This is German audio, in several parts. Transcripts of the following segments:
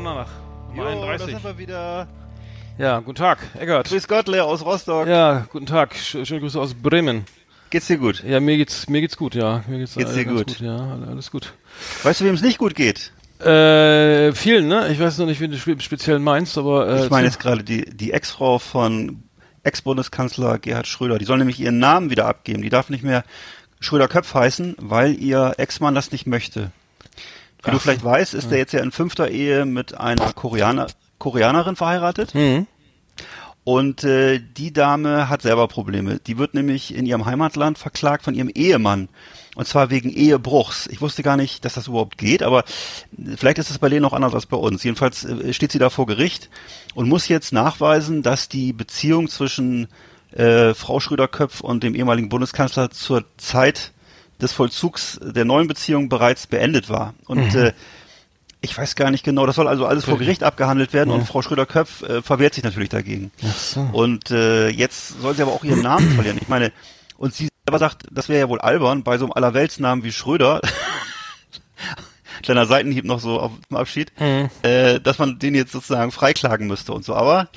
Nach. Jo, da 31. sind wir wieder. Ja, guten Tag, Eggert. Grüß Gott, Lea aus Rostock. Ja, guten Tag. Sch schöne Grüße aus Bremen. Geht's dir gut? Ja, mir geht's, mir geht's gut, ja. Mir geht's, Geht's dir ganz gut? Ja, alle- alles gut. Weißt du, wem es nicht gut geht? Äh, vielen, ne? Ich weiß noch nicht, wen du spe- speziell meinst, aber, äh, Ich meine jetzt gerade die, die Ex-Frau von Ex-Bundeskanzler Gerhard Schröder. Die soll nämlich ihren Namen wieder abgeben. Die darf nicht mehr Schröder-Köpf heißen, weil ihr Ex-Mann das nicht möchte. Wie du Ach, vielleicht weißt, ist er jetzt ja in fünfter Ehe mit einer Koreaner, Koreanerin verheiratet. Hm. Und äh, die Dame hat selber Probleme. Die wird nämlich in ihrem Heimatland verklagt von ihrem Ehemann. Und zwar wegen Ehebruchs. Ich wusste gar nicht, dass das überhaupt geht, aber vielleicht ist es bei denen auch anders als bei uns. Jedenfalls äh, steht sie da vor Gericht und muss jetzt nachweisen, dass die Beziehung zwischen äh, Frau Schröder-Köpf und dem ehemaligen Bundeskanzler zur Zeit des Vollzugs der neuen Beziehung bereits beendet war. Und äh, ich weiß gar nicht genau, das soll also alles vor Gericht abgehandelt werden und Frau Schröder-Köpf äh, verwehrt sich natürlich dagegen. Ach so. Und äh, jetzt soll sie aber auch ihren Namen verlieren. Ich meine, und sie selber sagt, das wäre ja wohl albern, bei so einem Allerweltsnamen wie Schröder, kleiner Seitenhieb noch so auf dem Abschied, Mhm. äh, dass man den jetzt sozusagen freiklagen müsste und so. Aber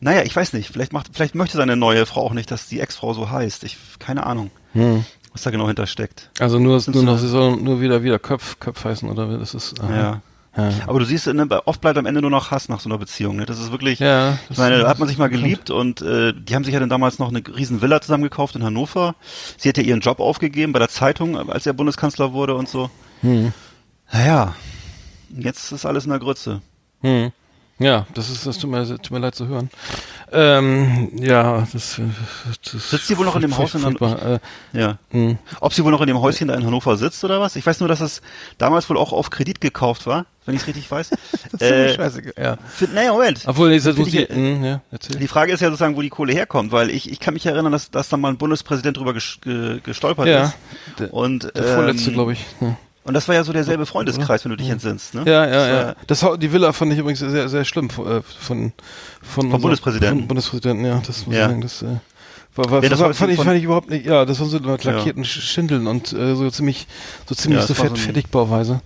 naja, ich weiß nicht, vielleicht macht, vielleicht möchte seine neue Frau auch nicht, dass die Ex-Frau so heißt. Ich, keine Ahnung, Hm. Was da genau hintersteckt. Also nur, nur noch, sie sollen nur wieder, wieder Köpf, Köpf heißen, oder? wie? Das ist, aha. Ja. Ja. Aber du siehst, ne, oft bleibt am Ende nur noch Hass nach so einer Beziehung. Ne? Das ist wirklich, Ja, ich meine, da hat man sich mal geliebt und äh, die haben sich ja dann damals noch eine riesen Villa zusammen gekauft in Hannover. Sie hat ja ihren Job aufgegeben bei der Zeitung, als er Bundeskanzler wurde und so. Hm. Naja, jetzt ist alles in der Grütze. Hm. Ja, das ist, das tut mir, tut mir leid zu hören. Ähm, ja, das, das Sitzt sie wohl noch in dem Haus in furchtbar, äh, Ja. hm. Ob sie wohl noch in dem Häuschen da in Hannover sitzt oder was? Ich weiß nur, dass es damals wohl auch auf Kredit gekauft war, wenn ich es richtig weiß. äh, äh, scheiße, ja. für, naja, Moment. Obwohl, nee, das muss ich, ich, hm, ja, erzähl. Die Frage ist ja sozusagen, wo die Kohle herkommt, weil ich, ich kann mich erinnern, dass, dass da mal ein Bundespräsident drüber ges, ge, gestolpert Ja, ist. der- Und, Der vorletzte, ähm, glaube ich. Ja. Und das war ja so derselbe Freundeskreis, wenn du dich entsinnst, ne? Ja, Das ja, war- ja. Das, die Villa fand ich übrigens sehr, sehr schlimm von, äh, von, von unserem- Bundespräsidenten. Von Bundespräsidenten, ja, das muss Ja. ich sagen. Das, äh, war, war, Ja, das war, fand, ich, fand ich überhaupt nicht, ja, das waren so lackierten Sch Schindeln und äh, so ziemlich, so ziemlich Ja, so das war fett, so ein- Fertigbauweise.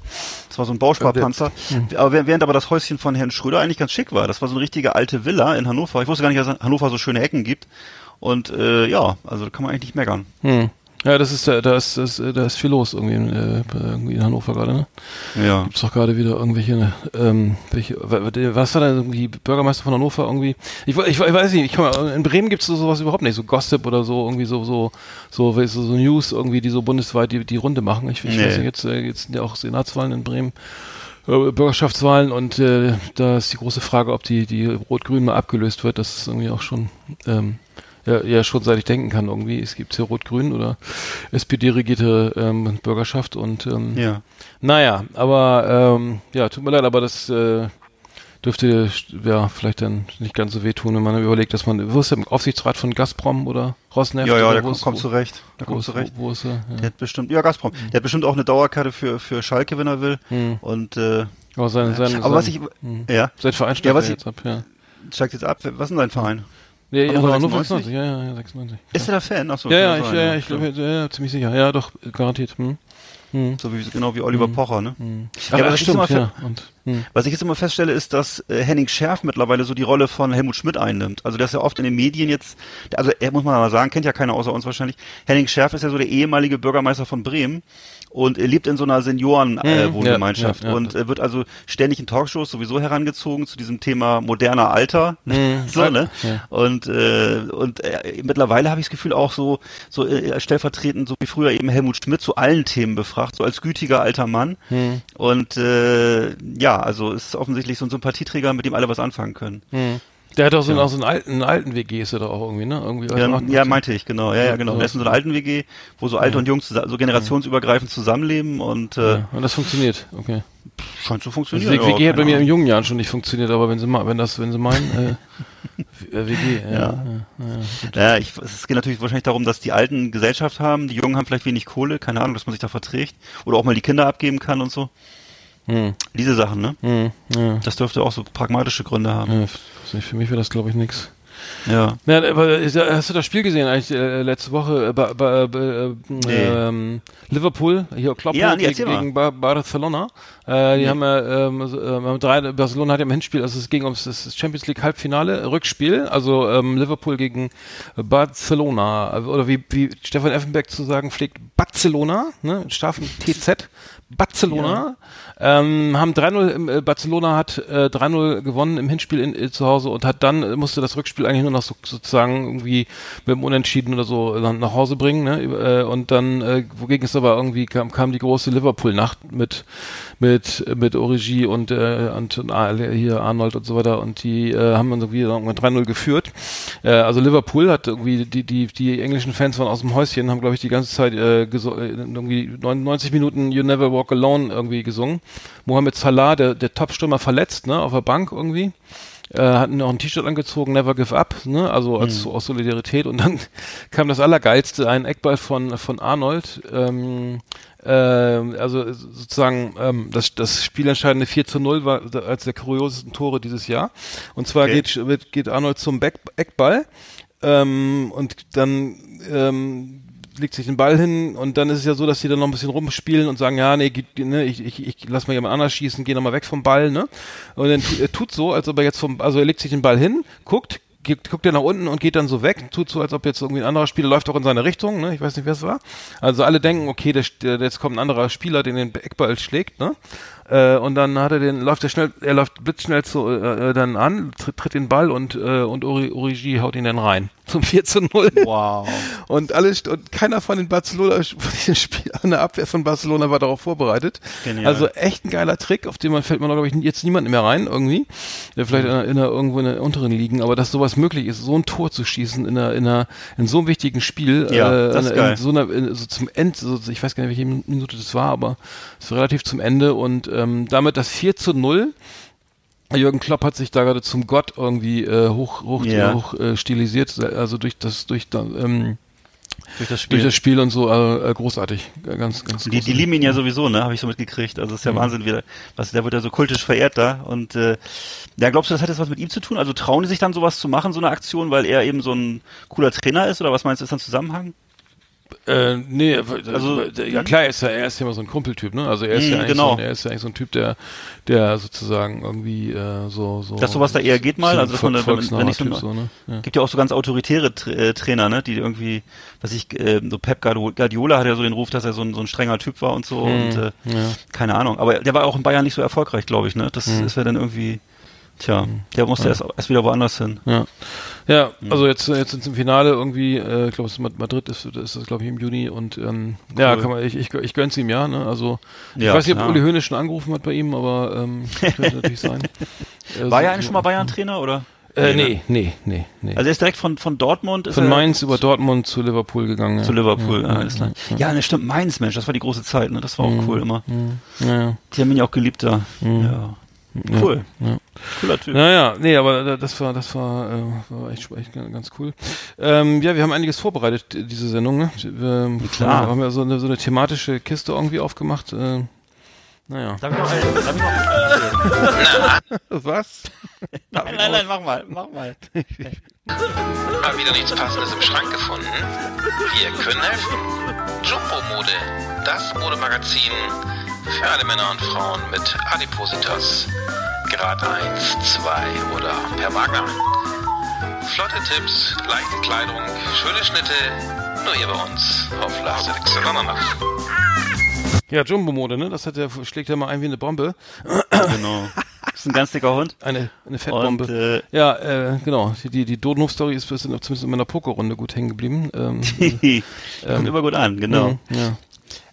Das war so ein Bausparpanzer. Hm. Aber während- während aber das Häuschen von Herrn Schröder eigentlich ganz schick war. Das war so eine richtige alte Villa in Hannover. Ich wusste gar nicht, dass Hannover so schöne Ecken gibt. Und äh, ja, also da kann man eigentlich nicht meckern. Hm. Ja, das ist, da, da ist, das, äh, da ist viel los irgendwie in, äh, irgendwie in Hannover gerade, ne? Ja. Gibt's doch gerade wieder irgendwelche, ähm, welche, wa- wa- was war da irgendwie Bürgermeister von Hannover irgendwie? Ich, ich, ich weiß nicht, ich mal, in Bremen gibt's so sowas überhaupt nicht, so Gossip oder so, irgendwie so, so, so, weißt du, so News irgendwie, die so bundesweit die, die Runde machen. Ich, ich Nee. weiß nicht, jetzt, äh, jetzt sind ja auch Senatswahlen in Bremen. äh, Bürgerschaftswahlen und äh, da ist die große Frage, ob die, die Rot-Grün mal abgelöst wird. Das ist irgendwie auch schon ähm, ja, ja schon seit ich denken kann irgendwie. Es gibt hier Rot-Grün oder SPD-regierte ähm, Bürgerschaft und ähm, Ja. naja, aber ähm, ja, tut mir leid, aber das äh, dürfte ja vielleicht dann nicht ganz so wehtun, wenn man überlegt, dass man, wo ist der im Aufsichtsrat von Gazprom oder Rosneft? Ja, ja, oder der wo kommt, ist- kommt wo- zurecht. Der wo kommt ist- zurecht. Wo, ist er? Der Ja. hat bestimmt, ja, Gazprom. Der hat bestimmt auch eine Dauerkarte für, für Schalke, wenn er will. Hm. Und, äh, Aber sein, sein, aber was sein, ich, hm. ja, Seit Verein Ja, steigt was er ich- jetzt ab, ja. steigt jetzt ab. Was ist denn dein Verein? Ja, ja, Hannover aber nur 96? 96, ja, ja, ja, 96. Ist er da Fan? Achso, Ja, ja, ich, ja, ich glaube, ja, ziemlich sicher. Ja, doch, garantiert. Hm. Hm. So wie, genau wie Oliver Pocher, ne? Hm. Ja, aber was ich stimmt, immer ja. Und, hm. Was ich jetzt immer feststelle, ist, dass äh, Henning Schärf mittlerweile so die Rolle von Helmut Schmidt einnimmt. Also der ist ja oft in den Medien jetzt, also er muss man mal sagen, kennt ja keiner außer uns wahrscheinlich. Henning Schärf ist ja so der ehemalige Bürgermeister von Bremen und er lebt in so einer Senioren-Wohngemeinschaft äh, Mhm, ja, ja, ja. und äh, wird also ständig in Talkshows sowieso herangezogen zu diesem Thema moderner Alter. Mhm. so, ne? Und, äh, und äh, mittlerweile habe ich das Gefühl auch so, so äh, stellvertretend, so wie früher eben Helmut Schmidt zu allen Themen befragt, so als gütiger alter Mann. Hm. Und äh, ja, also ist offensichtlich so ein Sympathieträger, mit dem alle was anfangen können. Der hat auch so, einen, auch so einen alten, einen alten WG ist er da auch irgendwie, ne? Irgendwie Ja, also- ja, meinte ich, genau. Ja, ja, genau. so. Der ist in so einer alten WG, wo so alte und jung zusa- so generationsübergreifend zusammenleben und äh, und das funktioniert, okay. scheint zu Also funktionieren. WG ja, hat bei mir in Ahnung. jungen Jahren schon nicht funktioniert, aber wenn sie mal, wenn das, wenn sie meinen, äh, äh, WG, ja, ja. Ja, ich, es geht natürlich wahrscheinlich darum, dass die Alten Gesellschaft haben, die Jungen haben vielleicht wenig Kohle, keine Ahnung, dass man sich da verträgt oder auch mal die Kinder abgeben kann und so. Hm. Diese Sachen, ne? Hm. Ja. Das dürfte auch so pragmatische Gründe haben. Ja, für mich wäre das, glaube ich, nichts. Ja. ja. aber hast du das Spiel gesehen eigentlich äh, letzte Woche? Äh, ba, ba, ba, nee. ähm, Liverpool, hier Klopp ja, nee, gegen, gegen Barcelona. Äh, die nee. haben ja ähm, äh, drei, Barcelona hat ja im Hinspiel, also es ging ums das Champions League Halbfinale, Rückspiel, also ähm, Liverpool gegen Barcelona. Oder wie, wie Stefan Effenberg zu sagen pflegt, Barcelona, ne? Strafen TZ, Barcelona. Ja. Ähm, haben 3-0, äh, Barcelona hat äh, 3-0 gewonnen im Hinspiel in, in, zu Hause und hat dann, äh, musste das Rückspiel eigentlich nur noch so, sozusagen irgendwie mit dem Unentschieden oder so nach, nach Hause bringen. Ne? Äh, und dann, äh, wogegen es aber irgendwie kam, kam die große Liverpool-Nacht mit mit mit Origi und, äh, und, und hier Arnold und so weiter und die äh, haben dann irgendwie 3-0 geführt. Äh, also Liverpool hat irgendwie die die die englischen Fans waren aus dem Häuschen, haben glaube ich die ganze Zeit äh, äh irgendwie 90 Minuten You Never Walk Alone irgendwie gesungen. Mohamed Salah, der der Topstürmer verletzt, ne, auf der Bank irgendwie äh, hatten noch ein T-Shirt angezogen, Never Give Up, ne? Also als mhm. aus Solidarität und dann kam das Allergeilste, ein Eckball von von Arnold, ähm, äh, also sozusagen ähm, das, das spielentscheidende 4 zu 0 war als der kuriosesten Tore dieses Jahr. Und zwar okay. geht, geht Arnold zum Back, Eckball ähm, und dann ähm, legt sich den Ball hin und dann ist es ja so, dass die dann noch ein bisschen rumspielen und sagen, ja, nee, ne, ich, ich, ich lass mal jemand anders schießen, geh noch mal weg vom Ball, ne? Und dann tut, er tut so, als ob er jetzt vom, also er legt sich den Ball hin, guckt, guckt er nach unten und geht dann so weg, tut so, als ob jetzt irgendwie ein anderer Spieler läuft auch in seine Richtung, ne? Ich weiß nicht, wer es war. Also alle denken, okay, der, der, jetzt kommt ein anderer Spieler, den den Eckball schlägt, ne? Äh, und dann hat er den, läuft er schnell, er läuft blitzschnell zu, äh, äh dann an, tritt, tritt den Ball und, äh, und Uri, Origi haut ihn dann rein. Zum 4 zu 0. Wow. Und alles, und keiner von den Barcelona, von den Spielern der Abwehr von Barcelona war darauf vorbereitet. Genial. Also echt ein geiler Trick, auf den man fällt man, glaube ich, jetzt niemand mehr rein irgendwie. Ja, vielleicht in, in einer, irgendwo in der unteren Ligen, aber dass sowas möglich ist, so ein Tor zu schießen in einer, in einer, in so einem wichtigen Spiel, ja, äh, das ist geil. in so einer, in, so zum End, so, ich weiß gar nicht, welche Minute das war, aber es war relativ zum Ende und ähm, damit das 4 zu 0. Jürgen Klopp hat sich da gerade zum Gott irgendwie äh, hoch, hoch, ja. hoch äh, stilisiert, also durch das, durch ähm, durch das Spiel. Durch das Spiel und so, äh, äh großartig. Ganz, ganz die, die lieben ihn ja sowieso, ne? Habe ich so mitgekriegt. Also ist ja mhm. Wahnsinn, wie was, der wird ja so kultisch verehrt da. Und äh, ja, glaubst du, das hat jetzt was mit ihm zu tun? Also trauen die sich dann sowas zu machen, so eine Aktion, weil er eben so ein cooler Trainer ist? Oder was meinst du, ist dann Zusammenhang? Äh, nee, also ja hm? klar, er ist ja, er ist ja immer so ein Kumpeltyp, ne? Also er ist ja hm, eigentlich genau. so, er ist ja eigentlich so ein Typ, der, der sozusagen irgendwie äh, so, so. Dass sowas da eher geht mal, also dass man, wenn, wenn ich so, so ne? ja. gibt ja auch so ganz autoritäre Tra äh, Trainer, ne? Die irgendwie, was ich, äh, so Pep Guardiola hat ja so den Ruf, dass er so ein, so ein strenger Typ war und so hm, und äh, ja. keine Ahnung. Aber der war auch in Bayern nicht so erfolgreich, glaube ich, ne? Das hm. ist ja dann irgendwie Tja, der musste ja. erst, erst wieder woanders hin. Ja, ja hm. also jetzt, jetzt sind im Finale irgendwie, äh, ich glaube, es ist Madrid ist, ist das, glaube ich, im Juni und ähm, cool. ja, kann man, ich, ich, ich gönn's ihm ja, ne? Also ich ja, weiß nicht, ob Uli Hoeneß schon angerufen hat bei ihm, aber ähm, könnte natürlich sein. Äh, War er eigentlich schon mal Bayern-Trainer oder? Äh, nee, nee, nee, nee. Also er ist direkt von, von Dortmund. von Mainz über Dortmund zu Liverpool gegangen. Ja. Zu Liverpool, ja, ja, alles klar. Ja, ja, ne, stimmt, Mainz, Mensch, das war die große Zeit, ne? Das war auch mhm. cool immer. Mhm. Ja. Die haben ihn ja auch geliebt da. Mhm. Ja. Cool. Ja. Cooler Typ. Naja, nee, aber das war, das war, äh, war echt, echt ganz cool. Ähm, ja, wir haben einiges vorbereitet, diese Sendung. Ne? Wir, Klar. haben ja so eine, so eine thematische Kiste irgendwie aufgemacht. Äh, naja. Darf ich noch einen? Darf ich noch Was? nein, nein, nein, mach mal, mach mal. Mal wieder nichts Passendes im Schrank gefunden? Wir können helfen. Jumbo Mode, das Modemagazin für alle Männer und Frauen mit Adipositas. Grad 1, 2 oder per Wagner. Flotte Tipps, leichte Kleidung, schöne Schnitte, nur hier bei uns auf Lars Alexander Ja, Jumbo-Mode, ne? Das hat der, schlägt ja mal ein wie eine Bombe. Genau. Das ist ein ganz dicker Hund. Eine, eine Fettbombe. Und, äh, ja, äh, genau. Die, die, die Dodenhof-Story ist zumindest in meiner Pokerrunde gut hängen geblieben. Ähm, ähm, kommt immer gut an, genau. Ja.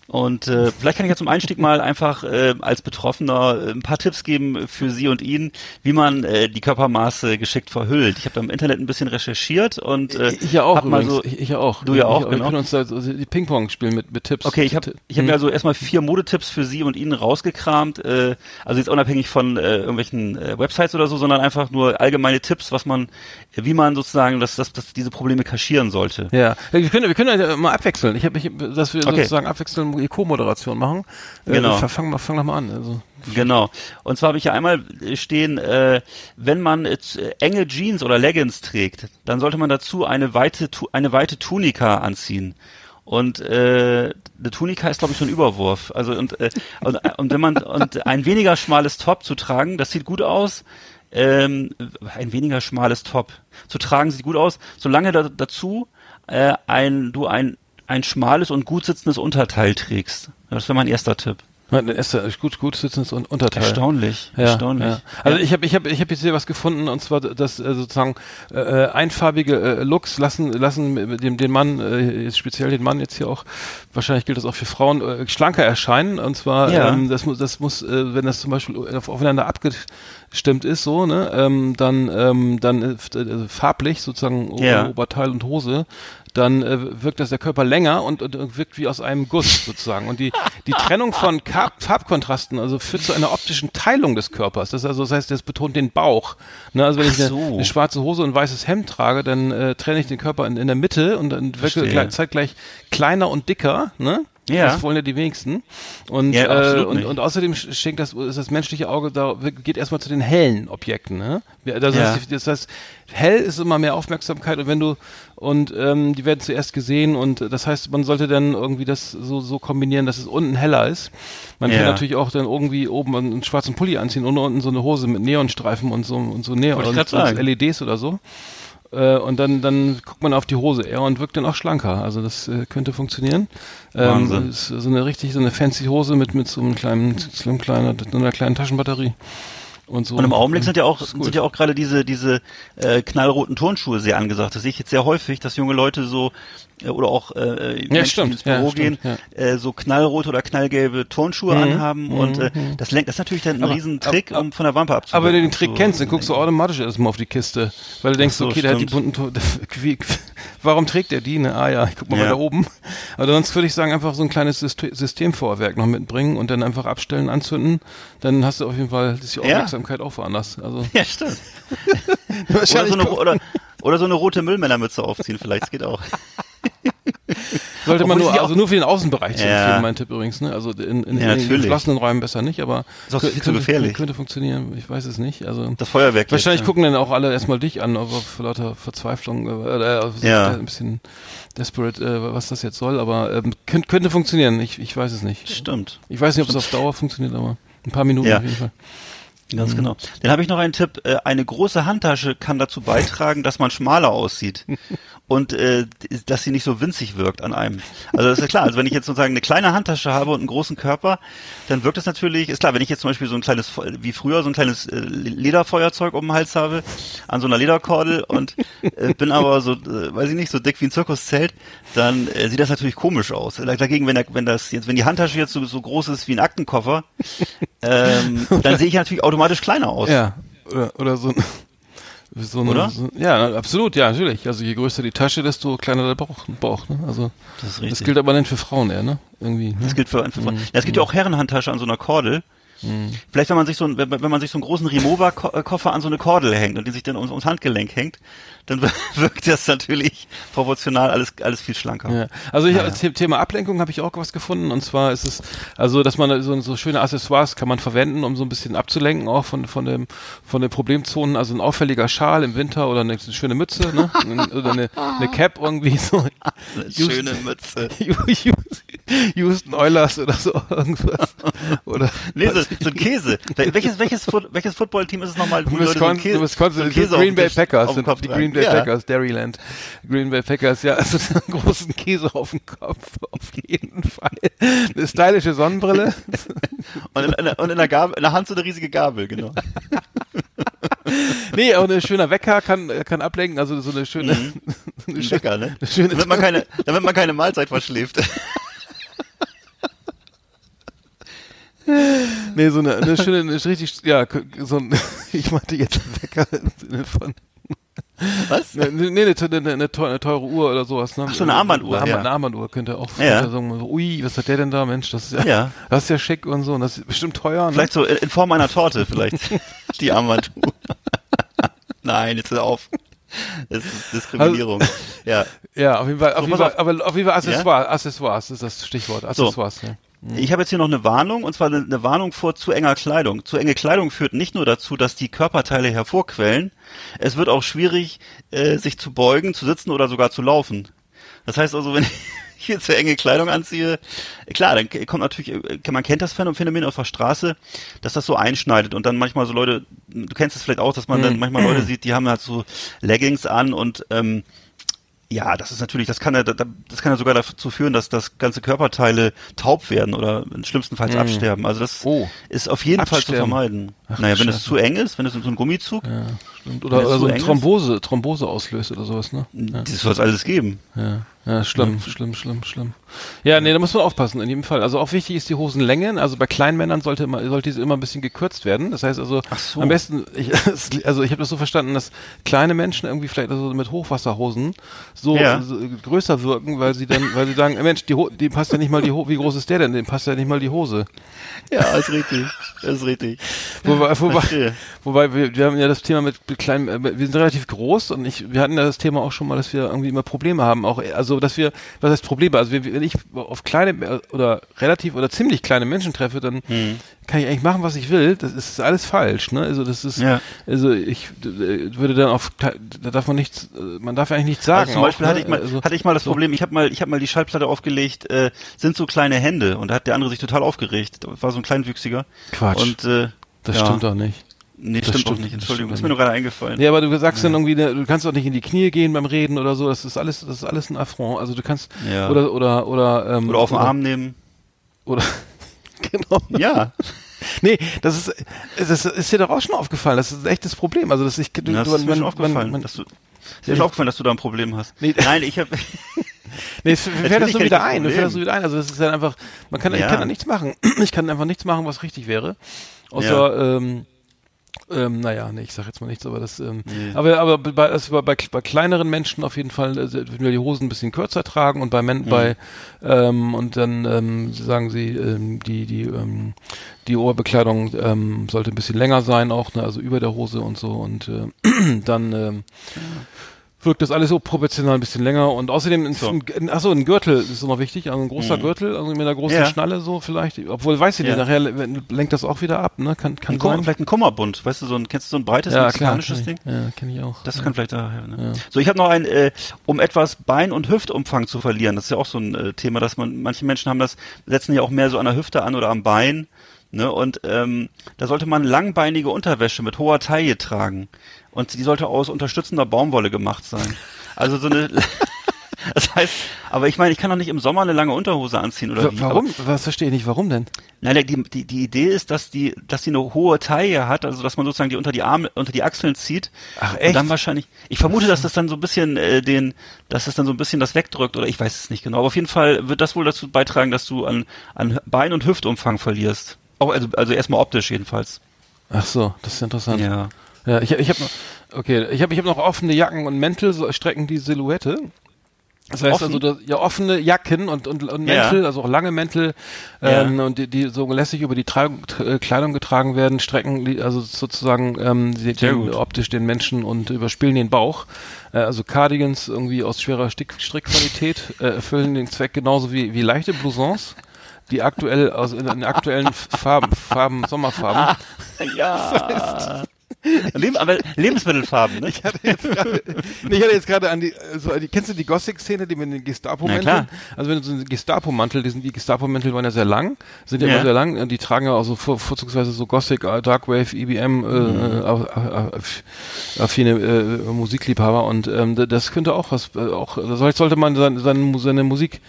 Und äh, vielleicht kann ich ja zum Einstieg mal einfach äh, als Betroffener äh, ein paar Tipps geben für Sie und ihn, wie man äh, die Körpermaße geschickt verhüllt. Ich habe da im Internet ein bisschen recherchiert und äh, ich ja auch mal so ich, ich ja auch. Du ja auch, ich, genau. Wir können uns da so die Ping-Pong spielen mit mit Tipps. Okay, ich habe ich habe hm. also erstmal vier Modetipps für Sie und ihn rausgekramt, äh, also jetzt unabhängig von äh, irgendwelchen äh, Websites oder so, sondern einfach nur allgemeine Tipps, was man wie man sozusagen das, das, das diese Probleme kaschieren sollte. Ja, wir können wir können ja mal abwechseln. Ich habe ich dass wir okay. sozusagen abwechseln Co-Moderation machen. Äh, genau. Fang, fang doch mal an. Also. Genau. Und zwar habe ich ja einmal stehen, äh, wenn man äh, enge Jeans oder Leggings trägt, dann sollte man dazu eine weite, eine weite Tunika anziehen. Und äh, eine Tunika ist, glaube ich, schon Überwurf. Also und, äh, und, und wenn man und ein weniger schmales Top zu tragen, das sieht gut aus. Ähm, ein weniger schmales Top zu tragen sieht gut aus, solange da, dazu äh, ein du ein ein schmales und gut sitzendes Unterteil trägst. Das wäre mein erster Tipp. Nein, ist gut, gut sitzendes Unterteil. Erstaunlich, ja, erstaunlich. Ja. Also ich habe ich hab, ich hab jetzt hier was gefunden und zwar, dass äh, sozusagen äh, einfarbige äh, Looks lassen lassen dem den Mann äh, speziell den Mann jetzt hier auch wahrscheinlich gilt das auch für Frauen äh, schlanker erscheinen und zwar ja. ähm, das muss das muss äh, wenn das zum Beispiel auf, aufeinander abgestimmt ist so ne ähm, dann ähm, dann äh, farblich sozusagen ja. Oberteil und Hose dann äh, wirkt das der Körper länger und, und, wirkt wie aus einem Guss sozusagen. Und die, die Trennung von Karb Farbkontrasten also führt zu einer optischen Teilung des Körpers. Das, also, das heißt, das betont den Bauch. Ne, also wenn ich eine, eine, schwarze Hose und ein weißes Hemd trage, dann äh, trenne ich den Körper in, in der Mitte und dann wirkt zeitgleich kleiner und dicker. Ne? Ja. Das wollen ja die wenigsten. Und, ja, äh, und, und außerdem schenkt das, ist das menschliche Auge da, geht erstmal zu den hellen Objekten. Ne? Das, ja. heißt, das heißt, hell ist immer mehr Aufmerksamkeit und wenn du, und ähm, die werden zuerst gesehen und das heißt, man sollte dann irgendwie das so, so kombinieren, dass es unten heller ist. Man ja. kann natürlich auch dann irgendwie oben einen schwarzen Pulli anziehen und unten so eine Hose mit Neonstreifen und so, und so Neon und, und LEDs oder so. Äh, und dann, dann guckt man auf die Hose eher und wirkt dann auch schlanker. Also das äh, könnte funktionieren. Ähm, ist so eine richtig, so eine fancy Hose mit, mit so einem kleinen, so einem kleinen, einer kleinen Taschenbatterie. Und, so. und im Augenblick sind ja auch sind ja auch gerade diese diese äh, knallroten Turnschuhe sehr angesagt. Das sehe ich jetzt sehr häufig, dass junge Leute so äh, oder auch äh, ja, Menschen, die ins Büro ja, gehen, ja. äh, so knallrote oder knallgelbe Turnschuhe mhm. anhaben mhm. und äh, mhm. das lenkt, das ist natürlich dann ein aber, Riesentrick, um von der Wampe abzulenken. Aber wenn du den Trick so kennst, dann guckst du automatisch erstmal auf die Kiste, weil du denkst, so, okay, der hat die bunten, wie, warum trägt er die? Ne? Ah ja, ich guck mal, ja. mal da oben. Aber sonst würde ich sagen, einfach so ein kleines Systemvorwerk noch mitbringen und dann einfach abstellen, anzünden, dann hast du auf jeden Fall die Aufmerksamkeit auch woanders. Also ja, stimmt. oder, so eine, oder, oder so eine rote Müllmännermütze aufziehen, vielleicht, das geht auch. Sollte man nur, also nur für den Außenbereich ja. empfehlen, mein Tipp übrigens, ne? Also in, in, ja, in den geschlossenen Räumen besser nicht, aber ist auch viel zu gefährlich. Könnte funktionieren, ich weiß es nicht. Also das Feuerwerk. Wahrscheinlich jetzt, gucken dann auch alle erstmal dich an, aber für lauter Verzweiflung, äh, äh, ja. ein bisschen desperate, äh, was das jetzt soll, aber ähm, könnte, könnte funktionieren. Ich, ich weiß es nicht. Stimmt. Ich weiß nicht, ob es auf Dauer funktioniert, aber ein paar Minuten ja. auf jeden Fall. Ganz mhm. genau. Dann habe ich noch einen Tipp. Äh, eine große Handtasche kann dazu beitragen, dass man schmaler aussieht und äh, dass sie nicht so winzig wirkt an einem. Also das ist ja klar. Also wenn ich jetzt sozusagen eine kleine Handtasche habe und einen großen Körper, dann wirkt es natürlich, ist klar, wenn ich jetzt zum Beispiel so ein kleines, wie früher, so ein kleines äh, Lederfeuerzeug um den Hals habe, an so einer Lederkordel und äh, bin aber so, äh, weiß ich nicht, so dick wie ein Zirkuszelt, dann äh, sieht das natürlich komisch aus. Dagegen, wenn, der, wenn das jetzt, wenn die Handtasche jetzt so, so groß ist wie ein Aktenkoffer, ähm, dann sehe ich natürlich automatisch kleiner aus. Ja, oder, oder so ein so eine, Oder? So, ja, absolut, ja, natürlich. Also je größer die Tasche, desto kleiner der Bauch. Bauch ne? Also das, das gilt aber nicht für Frauen eher, ne? Irgendwie. Ne? Das gilt für, für Frauen. Mhm. Ja, es gibt ja auch Herrenhandtasche an so einer Kordel. Mhm. Vielleicht, wenn man sich so, wenn, wenn man sich so einen großen Remover-Koffer an so eine Kordel hängt und die sich dann ums, ums Handgelenk hängt, dann wirkt das natürlich proportional alles, alles viel schlanker. Ja. Also ich, naja. Thema Ablenkung habe ich auch was gefunden und zwar ist es, also dass man so, so schöne Accessoires kann man verwenden, um so ein bisschen abzulenken auch von, von dem, von den Problemzonen, also ein auffälliger Schal im Winter oder eine, eine schöne Mütze, ne? oder eine, eine Cap irgendwie so. Eine schöne Mütze. Houston Oilers oder so irgendwas. Oder nee, so, so ein Käse. Welches, welches, welches Footballteam ist es nochmal? Wisconsin, so Wisconsin, so Käse Green Bay Packers sind die Green Bay ja. Packers, Dairyland. Green Bay Packers, ja, also einen großen Käse auf dem Kopf, auf jeden Fall. Eine stylische Sonnenbrille. und, in, in, und in, der Gabel, in der Hand so eine riesige Gabel, genau. nee, auch ein schöner Wecker kann, kann ablenken, also so eine schöne, mhm. eine schöne Wecker, ne? Eine schöne damit man keine, damit man keine Mahlzeit verschläft. nee, so eine, eine schöne, eine richtig, ja, so ein, ich meinte jetzt Wecker im Sinne von, was? Nee, nee eine, eine, eine, teure Uhr oder sowas. Ne? Ach so, eine Armbanduhr. Eine, ja. eine Armbanduhr könnte auch ja. sagen, ui, was hat der denn da, Mensch, das ist ja, ja. Das ist ja schick und so und das ist bestimmt teuer. Ne? Vielleicht so in Form einer Torte, vielleicht. Die Armbanduhr. Nein, jetzt hör auf. Das ist Diskriminierung. Also, ja. Ja, auf jeden Fall, auf jeden Fall, aber auf jeden Fall Accessoires, ja? Accessoires ist das Stichwort. Accessoires, so. ja. Ich habe jetzt hier noch eine Warnung, und zwar eine, Warnung vor zu enger Kleidung. Zu enge Kleidung führt nicht nur dazu, dass die Körperteile hervorquellen, es wird auch schwierig, äh, sich zu beugen, zu sitzen oder sogar zu laufen. Das heißt also, wenn ich hier zu enge Kleidung anziehe, klar, dann kommt natürlich, äh, man kennt das Phänomen auf der Straße, dass das so einschneidet und dann manchmal so Leute, du kennst es vielleicht auch, dass man dann mhm. manchmal Leute sieht, die haben halt so Leggings an und ähm, ja, das ist natürlich, das kann ja, das kann ja sogar dazu führen, dass das ganze Körperteile taub werden oder schlimmstenfalls mm. absterben. Also das oh. ist auf jeden absterben. Fall zu vermeiden. Ach, naja, wenn es zu eng ist, wenn es so ein Gummizug. Ja, oder, oder so ein Thrombose, Thrombose auslöst oder sowas, ne? Ja. Das soll es alles geben. Ja. Ja, schlimm, ja. schlimm, schlimm, schlimm. Ja, nee, da muss man aufpassen, in jedem Fall. Also auch wichtig ist die Hosenlänge. Also bei kleinen Männern sollte immer, sollte diese immer ein bisschen gekürzt werden. Das heißt also, so. am besten, ich, also ich habe das so verstanden, dass kleine Menschen irgendwie vielleicht also mit Hochwasserhosen so, ja. so, größer wirken, weil sie dann, weil sie sagen, Mensch, die, die passt ja nicht mal die Hose, wie groß ist der denn? Dem passt ja nicht mal die Hose. Ja, ist richtig. Das ist richtig. Wobei, wobei, wobei wir, wir haben ja das Thema mit, mit kleinen, äh, wir sind relativ groß und ich, wir hatten ja das Thema auch schon mal, dass wir irgendwie immer Probleme haben, auch, also dass wir, was heißt Probleme? Also wenn ich auf kleine äh, oder relativ oder ziemlich kleine Menschen treffe, dann hm. kann ich eigentlich machen, was ich will. Das ist alles falsch, ne? Also das ist, ja. also ich äh, würde dann auf, da darf man nichts, man darf eigentlich nichts sagen. Also zum Beispiel auch, hatte ne? ich mal, also, hatte ich mal das so. Problem, ich habe mal, ich habe mal die Schallplatte aufgelegt, äh, sind so kleine Hände und da hat der andere sich total aufgeregt. War so ein kleinwüchsiger. Quatsch. Und äh, das ja. stimmt doch nicht. Nee, das stimmt, stimmt auch nicht. Entschuldigung, das ist mir nur gerade eingefallen. Ja, aber du sagst ja. dann irgendwie, ne, du kannst doch nicht in die Knie gehen beim Reden oder so. Das ist alles, das ist alles ein Affront. Also du kannst ja. oder oder oder ähm, oder auf den oder, Arm nehmen. Oder genau. Ja. Nee, das ist, das ist dir doch auch schon aufgefallen. Das ist echt das Problem. Also, dass ich, du, das ist mir schon aufgefallen, man, man, dass du, ist dir schon aufgefallen, dass du da ein Problem hast. Nee, Nein, ich habe, Nee, es fällt das so wieder ein. Fällt das so wieder ein. Also das ist dann einfach, man kann, ja. ich kann da nichts machen. Ich kann einfach nichts machen, was richtig wäre. Außer, ja. ähm, ähm, naja, nee, ich sag jetzt mal nichts, aber das, ähm, nee. aber, aber bei, also bei, bei kleineren Menschen auf jeden Fall äh, würden wir die Hosen ein bisschen kürzer tragen und bei, Men mhm. bei ähm, und dann ähm, sagen sie, ähm, die, die, ähm, die Oberbekleidung ähm, sollte ein bisschen länger sein auch, ne, also über der Hose und so und äh, dann ähm, ja wirkt das alles so proportional ein bisschen länger und außerdem ein, so. ein, achso, ein Gürtel ist noch wichtig, also ein großer mhm. Gürtel, also mit einer großen ja. Schnalle so vielleicht, obwohl weiß ich ja. nicht, nachher lenkt das auch wieder ab, ne? Kann, kann ein sein. vielleicht ein Kummerbund, weißt du, so ein kennst du so ein breites ja, mexikanisches klar, Ding? Ja, kenne ich auch. Das ja. kann vielleicht daher, ne? So, ich habe noch ein äh, um etwas Bein und Hüftumfang zu verlieren. Das ist ja auch so ein äh, Thema, dass man manche Menschen haben das setzen ja auch mehr so an der Hüfte an oder am Bein. Ne, und ähm, da sollte man langbeinige Unterwäsche mit hoher Taille tragen und die sollte aus unterstützender Baumwolle gemacht sein. Also so eine Das heißt, aber ich meine, ich kann doch nicht im Sommer eine lange Unterhose anziehen oder wie? Warum? Aber, Was verstehe ich nicht, warum denn? Nein, die, die, die Idee ist, dass die, dass die eine hohe Taille hat, also dass man sozusagen die unter die Arme, unter die Achseln zieht. Ach echt? Und dann wahrscheinlich. Ich vermute, dass das dann so ein bisschen äh, den, dass das dann so ein bisschen das wegdrückt oder ich weiß es nicht genau. Aber auf jeden Fall wird das wohl dazu beitragen, dass du an, an Bein- und Hüftumfang verlierst. Also, also erstmal optisch jedenfalls. Ach so, das ist interessant. Ja. Ja, ich, ich habe okay, ich habe ich hab noch offene Jacken und Mäntel so strecken die Silhouette. Das heißt Offen? also, das, ja, offene Jacken und, und, und Mäntel, ja. also auch lange Mäntel, ähm, ja. und die, die so lässig über die Tra äh, Kleidung getragen werden, strecken also sozusagen ähm, die optisch den Menschen und überspielen den Bauch. Äh, also Cardigans irgendwie aus schwerer Stick Strickqualität äh, erfüllen den Zweck genauso wie, wie leichte Blousons die aktuell aus in, in aktuellen Farben, Farben, Sommerfarben. ja. Leb aber Lebensmittelfarben, ne? Ich hatte jetzt gerade, nee, ich hatte jetzt gerade an die, so, die, kennst du die Gothic-Szene, die mit den Gestapo-Mänteln? Also wenn du so einen Gestapo-Mantel, die, sind, die Gestapo-Mäntel waren ja sehr lang, sind ja, ja. immer sehr lang, die tragen ja auch so vor, vorzugsweise so Gothic, äh, Darkwave, EBM, äh, mhm. äh, affine äh, Musikliebhaber und ähm, das könnte auch was, äh, auch, sollte man seine, seine Musik,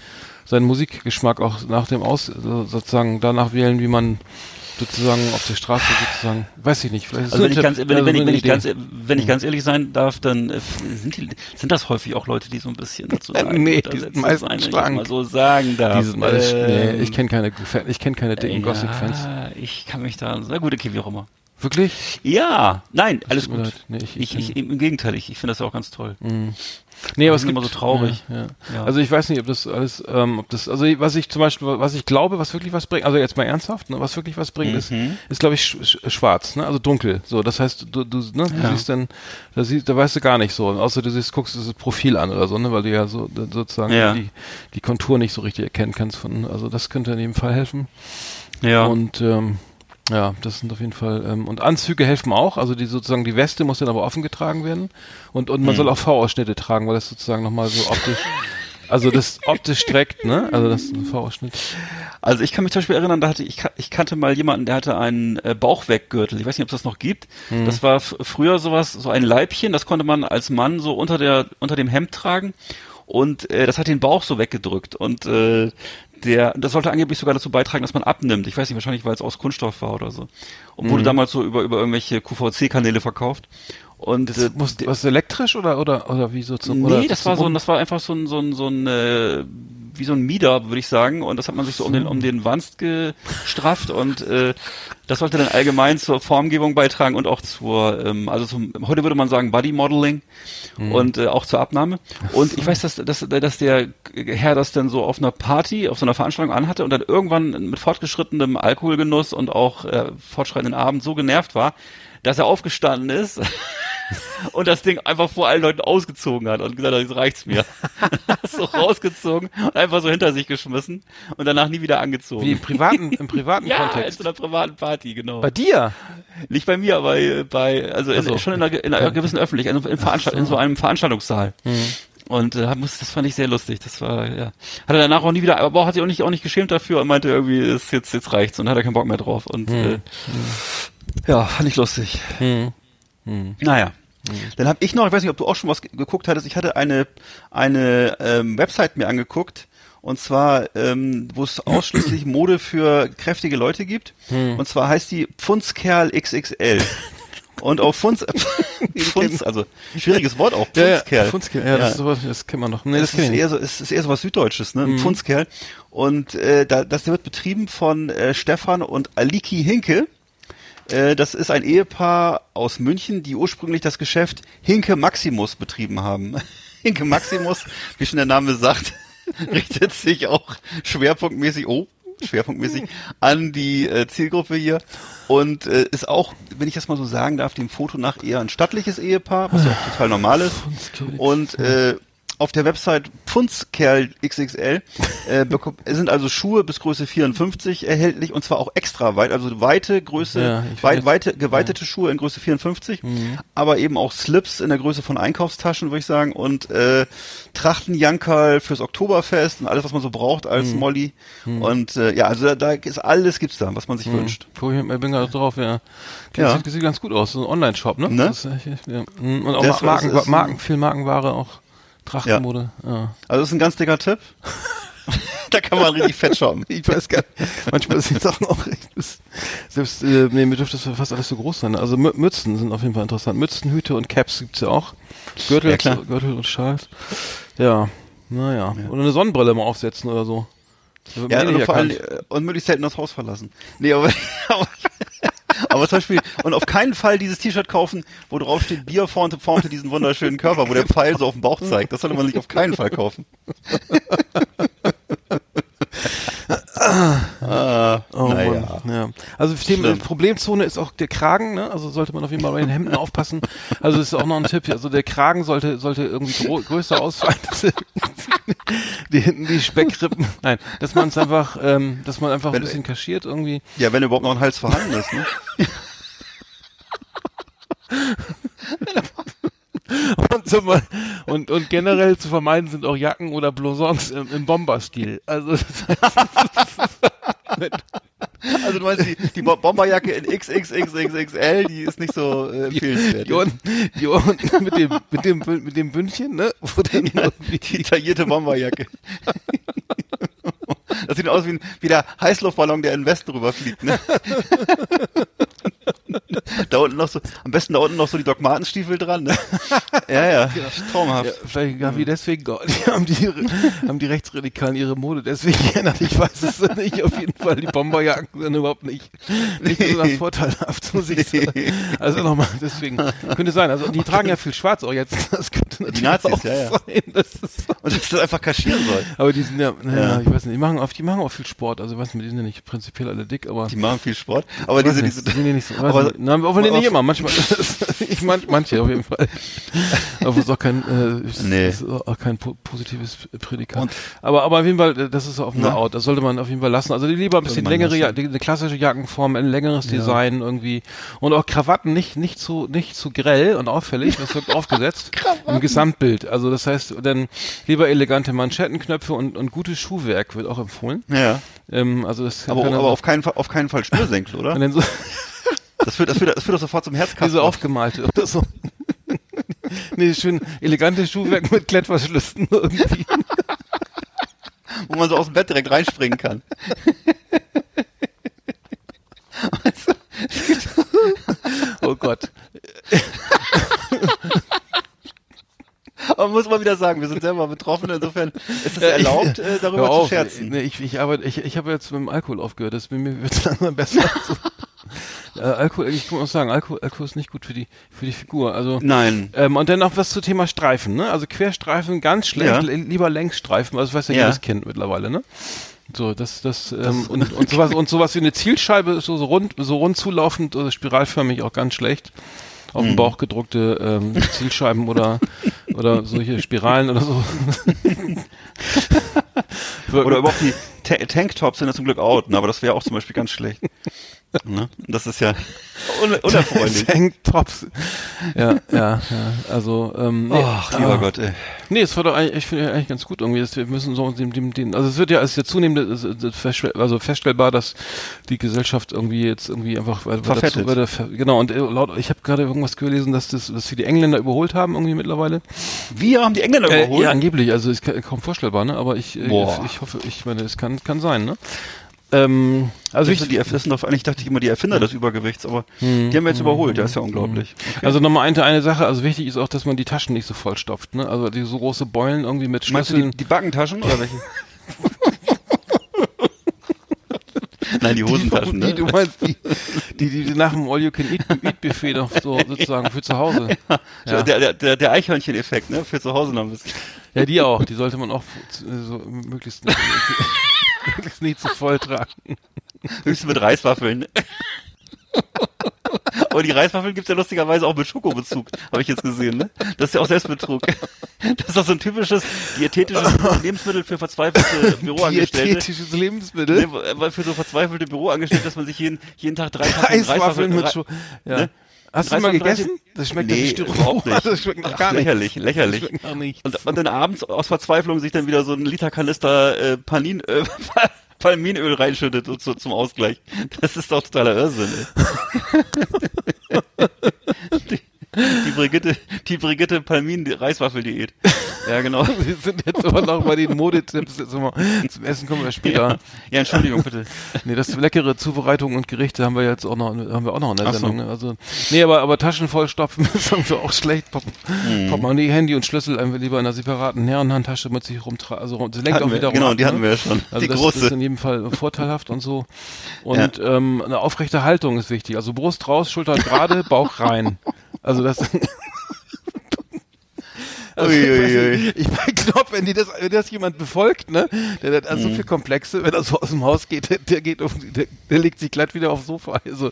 seinen Musikgeschmack auch nach dem Aus, sozusagen danach wählen, wie man sozusagen auf der Straße sozusagen, weiß ich nicht. Vielleicht also wenn ich, ganz, wenn, wenn, ich, wenn, ich ganz, wenn ich ganz ehrlich sein darf, dann äh, sind, die, sind das häufig auch Leute, die so ein bisschen dazu sagen. nee, die sind meistens schlank. mal so sagen darf. Die sind ähm, nee, ich kenne keine, ich kenne keine dicken ja, Gothic-Fans. Ich kann mich da, sehr gut, okay, wie auch immer. Wirklich? Ja, nein, alles gut. Nee, ich- ich, ich im Gegenteil, ich, ich finde das auch ganz toll. Nee, aber es gibt immer so traurig. Ja, ja. Ja. Also ich weiß nicht, ob das alles, ähm, ob das, also was ich zum Beispiel, was ich glaube, was wirklich was bringt, also jetzt mal ernsthaft, ne, was wirklich was bringt, ist, Mhm. ist glaube ich sch sch schwarz, ne, also dunkel. So, das heißt, du, du, ne, du siehst dann, da siehst, da weißt du gar nicht so, außer du siehst, guckst das Profil an oder so, ne, weil du ja so sozusagen die, die Kontur nicht so richtig erkennen kannst von, also das könnte in jedem Fall helfen. Ja. Und ähm, ja, das sind auf jeden Fall ähm, und Anzüge helfen auch. Also die sozusagen die Weste muss dann aber offen getragen werden und und man soll auch V-Ausschnitte tragen, weil das sozusagen nochmal so optisch, also das optisch streckt, ne? Also das ist ein V-Ausschnitt. Also ich kann mich zum Beispiel erinnern, da hatte ich, ich kannte mal jemanden, der hatte einen äh, Bauchweggürtel. Ich weiß nicht, ob es das noch gibt. Mhm. Das war früher sowas, so ein Leibchen, das konnte man als Mann so unter der unter dem Hemd tragen und äh, das hat den Bauch so weggedrückt und äh, der, das sollte angeblich sogar dazu beitragen, dass man abnimmt. Ich weiß nicht, wahrscheinlich, weil es aus Kunststoff war oder so. Und Mhm. wurde damals so über, über irgendwelche QVC-Kanäle verkauft. Und äh, Das muss, was elektrisch oder oder oder wie so zum Nee, das war so ein, das war einfach so ein, so ein, so ein, äh, wie so ein Mieder, würde ich sagen. Und das hat man sich so um den, um den Wanst gestrafft und äh, das sollte dann allgemein zur Formgebung beitragen und auch zur, ähm, also zum, heute würde man sagen Body Modeling Mhm. und äh, auch zur Abnahme. Und ich weiß, dass, dass, dass der Herr das dann so auf einer Party, auf so einer Veranstaltung anhatte und dann irgendwann mit fortgeschrittenem Alkoholgenuss und auch äh, fortschreitenden Abend so genervt war, dass er aufgestanden ist und das Ding einfach vor allen Leuten ausgezogen hat und gesagt hat, jetzt reicht's mir. so rausgezogen und einfach so hinter sich geschmissen und danach nie wieder angezogen. wie im privaten im privaten ja, in Kontext. so einer privaten Party, genau. Bei dir? Nicht bei mir, aber bei, also in, Ach so. schon in einer, in einer gewissen Öffentlichkeit, also in, Veranstalt in so einem Veranstaltungssaal. Mhm. Und äh, das fand ich sehr lustig. Das war, ja. Hat er danach auch nie wieder, aber auch hat sich auch nicht, auch nicht geschämt dafür und meinte irgendwie, ist jetzt, jetzt reicht's und hat er keinen Bock mehr drauf. Und äh, ja, fand ich lustig. Hm. Naja. Dann habe ich noch, ich weiß nicht, ob du auch schon was ge- geguckt hattest, ich hatte eine, eine ähm, Website mir angeguckt, und zwar, ähm, wo es ausschließlich Mode für kräftige Leute gibt. Und zwar heißt die Pfundskerl XXL. Und auf Pfunds, Pfunds also schwieriges Wort auch, Ja, ja, Pfundskerl. Pfundskerl, ja, Das, ist sowas, das kennt man noch. Nee, das Das ist eher so, es ist eher so was Süddeutsches, ne? Ein Pfundskerl. Und äh, da, das wird betrieben von äh, Stefan und Aliki Hinke. Äh, das ist ein Ehepaar aus München, die ursprünglich das Geschäft Hinke Maximus betrieben haben. Hinke Maximus, wie schon der Name sagt, richtet sich auch schwerpunktmäßig, oh, schwerpunktmäßig an die äh, Zielgruppe hier und äh, ist auch, wenn ich das mal so sagen darf, dem Foto nach eher ein stattliches Ehepaar, was ja auch total normal ist. Und äh, auf der Website Pfundskerl XXL äh, sind also Schuhe bis Größe 54 erhältlich und zwar auch extra weit, also weite Größe, Ja, weit, weite, geweitete Schuhe in Größe 54, aber eben auch Slips in der Größe von Einkaufstaschen, würde ich sagen, und äh, Trachtenjankerl fürs Oktoberfest und alles, was man so braucht als Molly. Und äh, ja, also da, da ist alles gibt's da, was man sich wünscht. Guck ich, bin gerade drauf, ja. Ja. Sieht, sieht ganz gut aus, so ein Online-Shop, ne? Ne? Das ja. Mm, Und auch Das Marken, ist Marken, viel Markenware, auch Trachtenmode. Ja. Also das ist ein ganz dicker Tipp. da kann man richtig fett shoppen. Ich weiß gar nicht. Manchmal sind Sachen auch echt. bis- Selbst, äh, nee, mir dürfte das fast alles so groß sein. Also Mü- Mützen sind auf jeden Fall interessant. Mützen, Hüte und Caps gibt's ja auch. Gürtel, Ja. Gürtel und Schals. Ja, naja. Oder eine Sonnenbrille mal aufsetzen oder so. Ja, eh nicht und vor allem, äh, und möglichst selten das Haus verlassen. Nee, aber, aber, aber zum Beispiel, und auf keinen Fall dieses T-Shirt kaufen, wo drauf steht, Bier formte, formte diesen wunderschönen Körper, wo der Pfeil so auf dem Bauch zeigt. Das sollte man sich auf keinen Fall kaufen. ah, Oh naja. Ja. Also Thema. Problemzone ist auch der Kragen, ne? Also sollte man auf jeden Fall bei den Hemden aufpassen. Also das ist auch noch ein Tipp. Also der Kragen sollte sollte irgendwie größer ausfallen. die hinten die Speckrippen. Nein, dass man es einfach, ähm, dass man einfach ein Wenn- bisschen kaschiert irgendwie. Ja, wenn überhaupt noch ein Hals vorhanden ist, ne? Und, mal, und, und generell zu vermeiden sind auch Jacken oder Blousons im, im Bomberstil. Also das Also du meinst, die, die Bo- Bomberjacke in XXXXXL, die ist nicht so äh, empfehlenswert. die unten, die unten mit dem mit dem mit dem Bündchen, ne? Wo dann irgendwie Die taillierte Bomberjacke. Das sieht aus wie, ein, wie der Heißluftballon, der in den Westen rüberfliegt, ne? Da unten noch so, am besten da unten noch so die Dogmatenstiefel dran, ne? Ja, ja, Genau. traumhaft. Ja, vielleicht haben die deswegen, die haben die, haben die Rechtsradikalen ihre Mode deswegen geändert. Ich weiß es nicht. Auf jeden Fall, die Bomberjacken sind überhaupt nicht, nicht besonders vorteilhaft, muss ich sagen. Also nochmal, deswegen, könnte sein. Also, die tragen ja viel schwarz auch jetzt. Das könnte natürlich Nazis, auch ja, ja. sein. Das ist, Und dass das einfach kaschieren soll. aber die sind ja, naja, Ja. ich weiß nicht, die machen, auf, die machen auch viel Sport. Also, nicht, die sind ja nicht prinzipiell alle dick, aber. Die machen viel Sport. Aber diese, nicht, diese, die sind ja nicht so, aber- Na, obwohl aber- nicht immer, manchmal, ich man, manche auf jeden Fall. Aber es ist auch kein, äh, Nee. ist auch kein po positives Prädikat. Und- aber, aber auf jeden Fall, äh, das ist Fall Na? out. Das sollte man auf jeden Fall lassen. Also lieber ein bisschen längere, ja, eine klassische Jackenform, ein längeres Design irgendwie. Und auch Krawatten nicht, nicht zu, nicht zu grell und auffällig. Das wirkt aufgesetzt. Im Gesamtbild. Also das heißt, dann lieber elegante Manschettenknöpfe und, und gutes Schuhwerk wird auch empfohlen. ja. Ähm, also das Aber, aber dann- auf keinen Fall, auf keinen Fall Schnürsenkel, oder? so, Das führt, das führt, das führt doch sofort zum Herzkasten. Diese aufgemalte oder so. nee, schön elegante Schuhwerk mit Klettverschlüssen irgendwie. wo man so aus dem Bett direkt reinspringen kann. Oh Gott. Aber muss man wieder sagen, wir sind selber betroffen, insofern ist es erlaubt, äh, darüber auf. zu scherzen. Nee, ich, ich, arbeite, ich, ich habe jetzt mit dem Alkohol aufgehört. Das, mir wird langsam besser. Äh, Alkohol, ich muss auch sagen, Alkohol, Alkohol ist nicht gut für die, für die Figur. Also, Nein. ähm, und dann noch was zum Thema Streifen, ne? Also Querstreifen ganz schlecht, Ja. li- lieber Längsstreifen, also das weiß ja, Ja. jedes Kind mittlerweile, ne? So, das, das, ähm, und, und sowas, und sowas wie eine Zielscheibe ist so, so rund, so rund zulaufend oder spiralförmig auch ganz schlecht. Auf Hm. dem Bauch gedruckte ähm, Zielscheiben oder oder solche Spiralen oder so. Oder überhaupt die Ta Tanktops sind ja zum Glück out, ne? aber das wäre auch zum Beispiel ganz schlecht. Ne? Das ist ja un unerfreulich. Tanktops. Ja, ja, ja. Also, ähm, nee, Ach, lieber ah. Gott, ey. Nee, es war doch eigentlich, ich finde eigentlich ganz gut irgendwie, dass wir müssen so dem, dem, dem, also es wird ja als ja zunehmend es- es also feststellbar, dass die Gesellschaft irgendwie jetzt irgendwie einfach Verfettet. weiter, ver- genau und äh, laut, ich habe gerade irgendwas gelesen, dass das, dass wir die Engländer überholt haben irgendwie mittlerweile. Wir haben die Engländer Äh, überholt. ja, angeblich, also ist ka- kaum vorstellbar, ne? Aber ich, äh, Boah. ich hoffe, ich meine, es kann, kann sein, ne? Ähm, also das, ich, die, das sind doch eigentlich dachte ich immer die Erfinder des Übergewichts, aber Hm. die haben wir jetzt überholt, ja, ist ja unglaublich. Okay. Also nochmal eine, eine Sache, also wichtig ist auch, dass man die Taschen nicht so vollstopft, ne? Also die so große Beulen irgendwie mit Meinst du Schlüsseln. die, die Backentaschen oder welche? Nein, die Hosentaschen, die, ne? du meinst, die, die, die, die nach dem All-You-Can-Eat-Buffet noch so sozusagen für zu Hause. Ja. Der, der, der, der Eichhörnchen-Effekt, ne? Für zu Hause noch ein bisschen. ja, die auch. Die sollte man auch so möglichst möglichst nicht zu voll tragen. Höchstens mit Reiswaffeln. Aber die Reiswaffeln gibt's ja lustigerweise auch mit Schokobezug, habe ich jetzt gesehen, ne? Das ist ja auch Selbstbetrug. Das ist doch so ein typisches diätetisches Lebensmittel für verzweifelte Büroangestellte. Diätetisches Lebensmittel. Nee, weil für so verzweifelte Büroangestellte, dass man sich jeden, jeden Tag drei Tafeln Reiswaffeln mit Scho Ja. Hast du mal gegessen? Das schmeckt Nee, überhaupt nicht. Das schmeckt noch Ach, gar nicht. lächerlich, lächerlich. Das schmeckt nach nichts. Und, und dann abends aus Verzweiflung sich dann wieder so ein Liter Kanister äh, Panin, äh, Palminöl reinschüttet so, so, zum Ausgleich. Das ist doch totaler Irrsinn. Die, Brigitte, die Brigitte Palmin Reiswaffeldiät. Ja, genau. Wir sind jetzt aber noch bei den Modetipps. Mal, zum Essen kommen wir später. Ja, Entschuldigung, bitte. Nee, das leckere Zubereitungen und Gerichte haben wir jetzt auch noch, haben wir auch noch in der Ach so. Sendung. Ne? Also, nee, aber, aber Taschen vollstopfen ist irgendwie auch schlecht. Pop, Mhm. Portemonnaie, Handy und Schlüssel einfach lieber in einer separaten Herrenhandtasche mit sich rumtragen. Also, das lenkt Hatten auch wir, wiederum genau, ab, die hatten ne? wir ja schon. Also die das, große. ist in jedem Fall vorteilhaft und so. Und ähm, eine aufrechte Haltung ist wichtig. Also Brust raus, Schultern gerade, Bauch rein. Also das. Also, Ui, ich, ui, weiß ui. ich mein Knopf, wenn die das, wenn das jemand befolgt, ne, der hat Mhm. also so viel Komplexe, wenn er so aus dem Haus geht, der, der geht auf, der, der legt sich glatt wieder aufs Sofa. Also,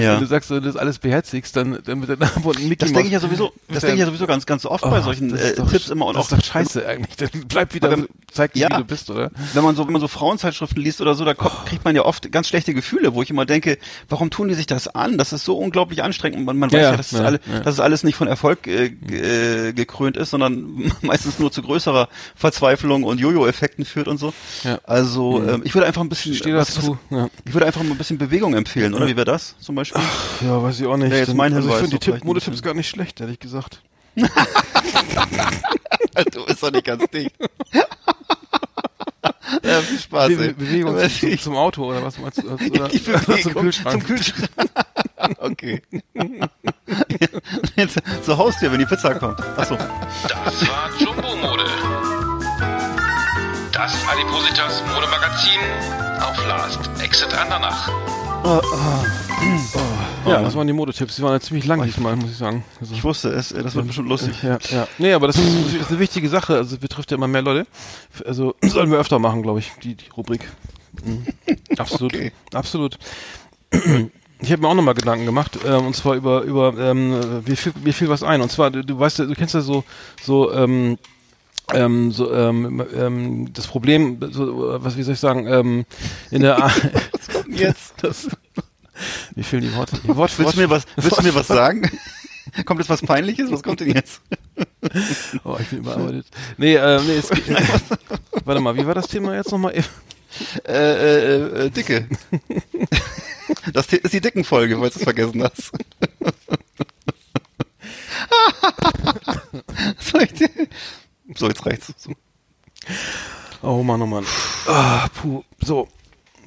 Ja. wenn du sagst, wenn du das alles beherzigst, dann, dann mit der Name und Mickey Das denke ich ja sowieso, das denke ich ja sowieso ganz, ganz oft bei Oh, solchen das äh, doch- Tipps immer und das auch ist doch scheiße eigentlich. Dann bleib wieder, Aber- zeig dir, Ja. wie du bist, oder? wenn man so, wenn man so Frauenzeitschriften liest oder so, da kommt, kriegt man ja oft ganz schlechte Gefühle, wo ich immer denke, warum tun die sich das an? Das ist so unglaublich anstrengend und man, man Ja, weiß ja, dass, ja, es alle, dass es alles nicht von Erfolg äh, äh, gekrönt ist, sondern meistens nur zu größerer Verzweiflung und Jojo-Effekten führt und so. Ja. Also ähm, ich würde einfach ein bisschen, was- dazu. was- Ja. ich würde einfach mal ein bisschen Bewegung empfehlen, oder? Wie wäre das zum Beispiel? ja, weiß ich auch nicht. Wäre jetzt Dann- mein also ich finde die Modetipps gar nicht schlecht, ehrlich gesagt. du bist doch nicht ganz dicht. ja, viel Spaß. Be. Bewegung zum, zum Auto oder was meinst du? Oder die Bewegung zum Kühlschrank. Zum Kühlschrank. okay. Jetzt so Haustier, wenn die Pizza kommt. Achso. Das war Jumbo Mode. Das Adipositas Modemagazin auf Last Exit Andernach. Oh, ja, das waren die Modetipps. Die waren ja ziemlich lang diesmal, muss ich sagen. Also, Ich wusste es, das wird bestimmt lustig. ja, ja. Nee, aber das ist, das ist eine wichtige Sache. Also betrifft ja immer mehr Leute. Also sollen wir öfter machen, glaube ich, die, die Rubrik. Mhm. Absolut. Okay. Absolut. Ich habe mir auch nochmal Gedanken gemacht, ähm, und zwar über, über ähm, mir, fiel, mir fiel was ein. Und zwar, du, du weißt ja, du kennst ja so, so, ähm, ähm, so ähm, ähm, das Problem, so, was wie soll ich sagen, ähm, in der Jetzt. das, mir fehlen die Worte. Die Wort, Willst du mir was, willst du mir was sagen? Kommt jetzt was Peinliches? Was kommt denn jetzt? Oh, ich bin überarbeitet. Nee, ähm, nee, es, warte mal, wie war das Thema jetzt nochmal? Äh, äh, äh, Dicke. Das ist die dicken Folge, falls du es vergessen hast. so, jetzt reicht's. So. Oh Mann, oh Mann. Ah, puh. So.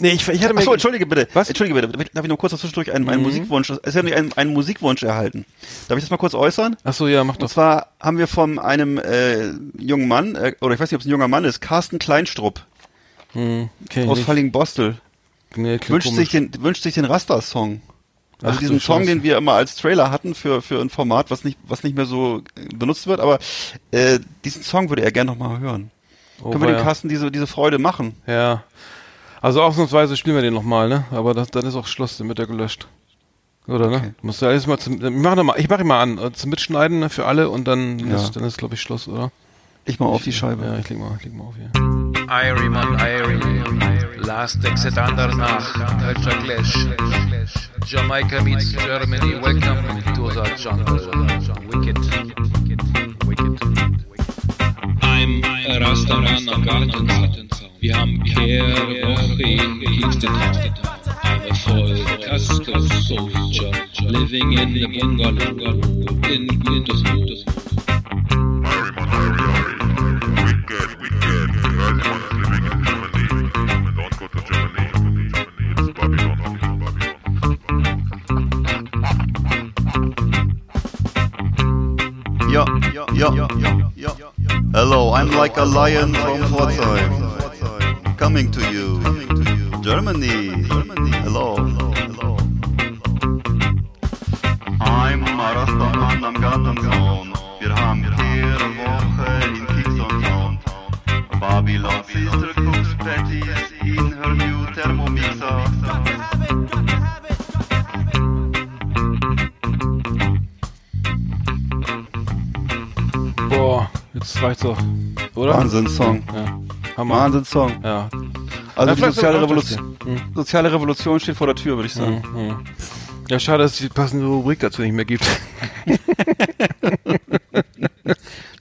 Nee, ich, ich hatte mir... Achso, entschuldige bitte. Was? Entschuldige bitte. Darf ich noch kurz zwischendurch einen, einen Mhm. Musikwunsch? Es hat einen, einen Musikwunsch erhalten. Darf ich das mal kurz äußern? Ach so, ja, mach Und doch. zwar haben wir von einem äh, jungen Mann, äh, oder ich weiß nicht, ob es ein junger Mann ist, Carsten Kleinstrupp Hm, aus. Fallingbostel. Nee, Wünscht sich, den, wünscht sich den Rasta-Song. Also Ach diesen Song, den wir immer als Trailer hatten für, für ein Format, was nicht, was nicht mehr so benutzt wird, aber äh, diesen Song würde er gerne nochmal hören. Oh, Können wir dem. Carsten diese, diese Freude machen? Ja. Also ausnahmsweise spielen wir den nochmal, ne? Aber das, dann ist auch Schluss, dann wird er gelöscht. Oder, ne? Okay. Musst du alles mal zum, ich mach mal, ich mach ihn mal an, äh, zum Mitschneiden ne, für alle und dann Ja. ist, dann ist, glaube ich, Schluss, oder? Ich mal auf die Scheibe. Ja, ich leg mal, ich leg mal auf hier. Irie Irie, Last Exit Andernach, Culture Clash. Jamaica meets Germany, welcome to the jungle. Wicked, wicked. I'm Rastaman am Gartenzaun. Wir haben Kehrwoche in Kingston Town. I'm a Vollkasko Soldier, living in a bungalow in Wintersmoor. Harry, Harry, Harry. Wicked, wicked. The guys want living in Germany. Don't go to Germany. It's Babylon, Babylon. Ja, ja, ja, ja, ja. Hello, I'm like a lion from Pforzheim. Coming to you. Germany. Hello. I'm Rastaman am Gartenzaun. Wir haben Kehrwoche in Kingston Town. Babylon Sister cooks patties in her new Thermomixer. Boah, jetzt reicht's doch. Oder? Wahnsinnssong. Ja. Hammer. Wahnsinnssong. Ja. Also die soziale Revolution. Hm. soziale Revolution steht vor der Tür, würde ich sagen. Mhm. Ja, schade, dass es die passende Rubrik dazu nicht mehr gibt.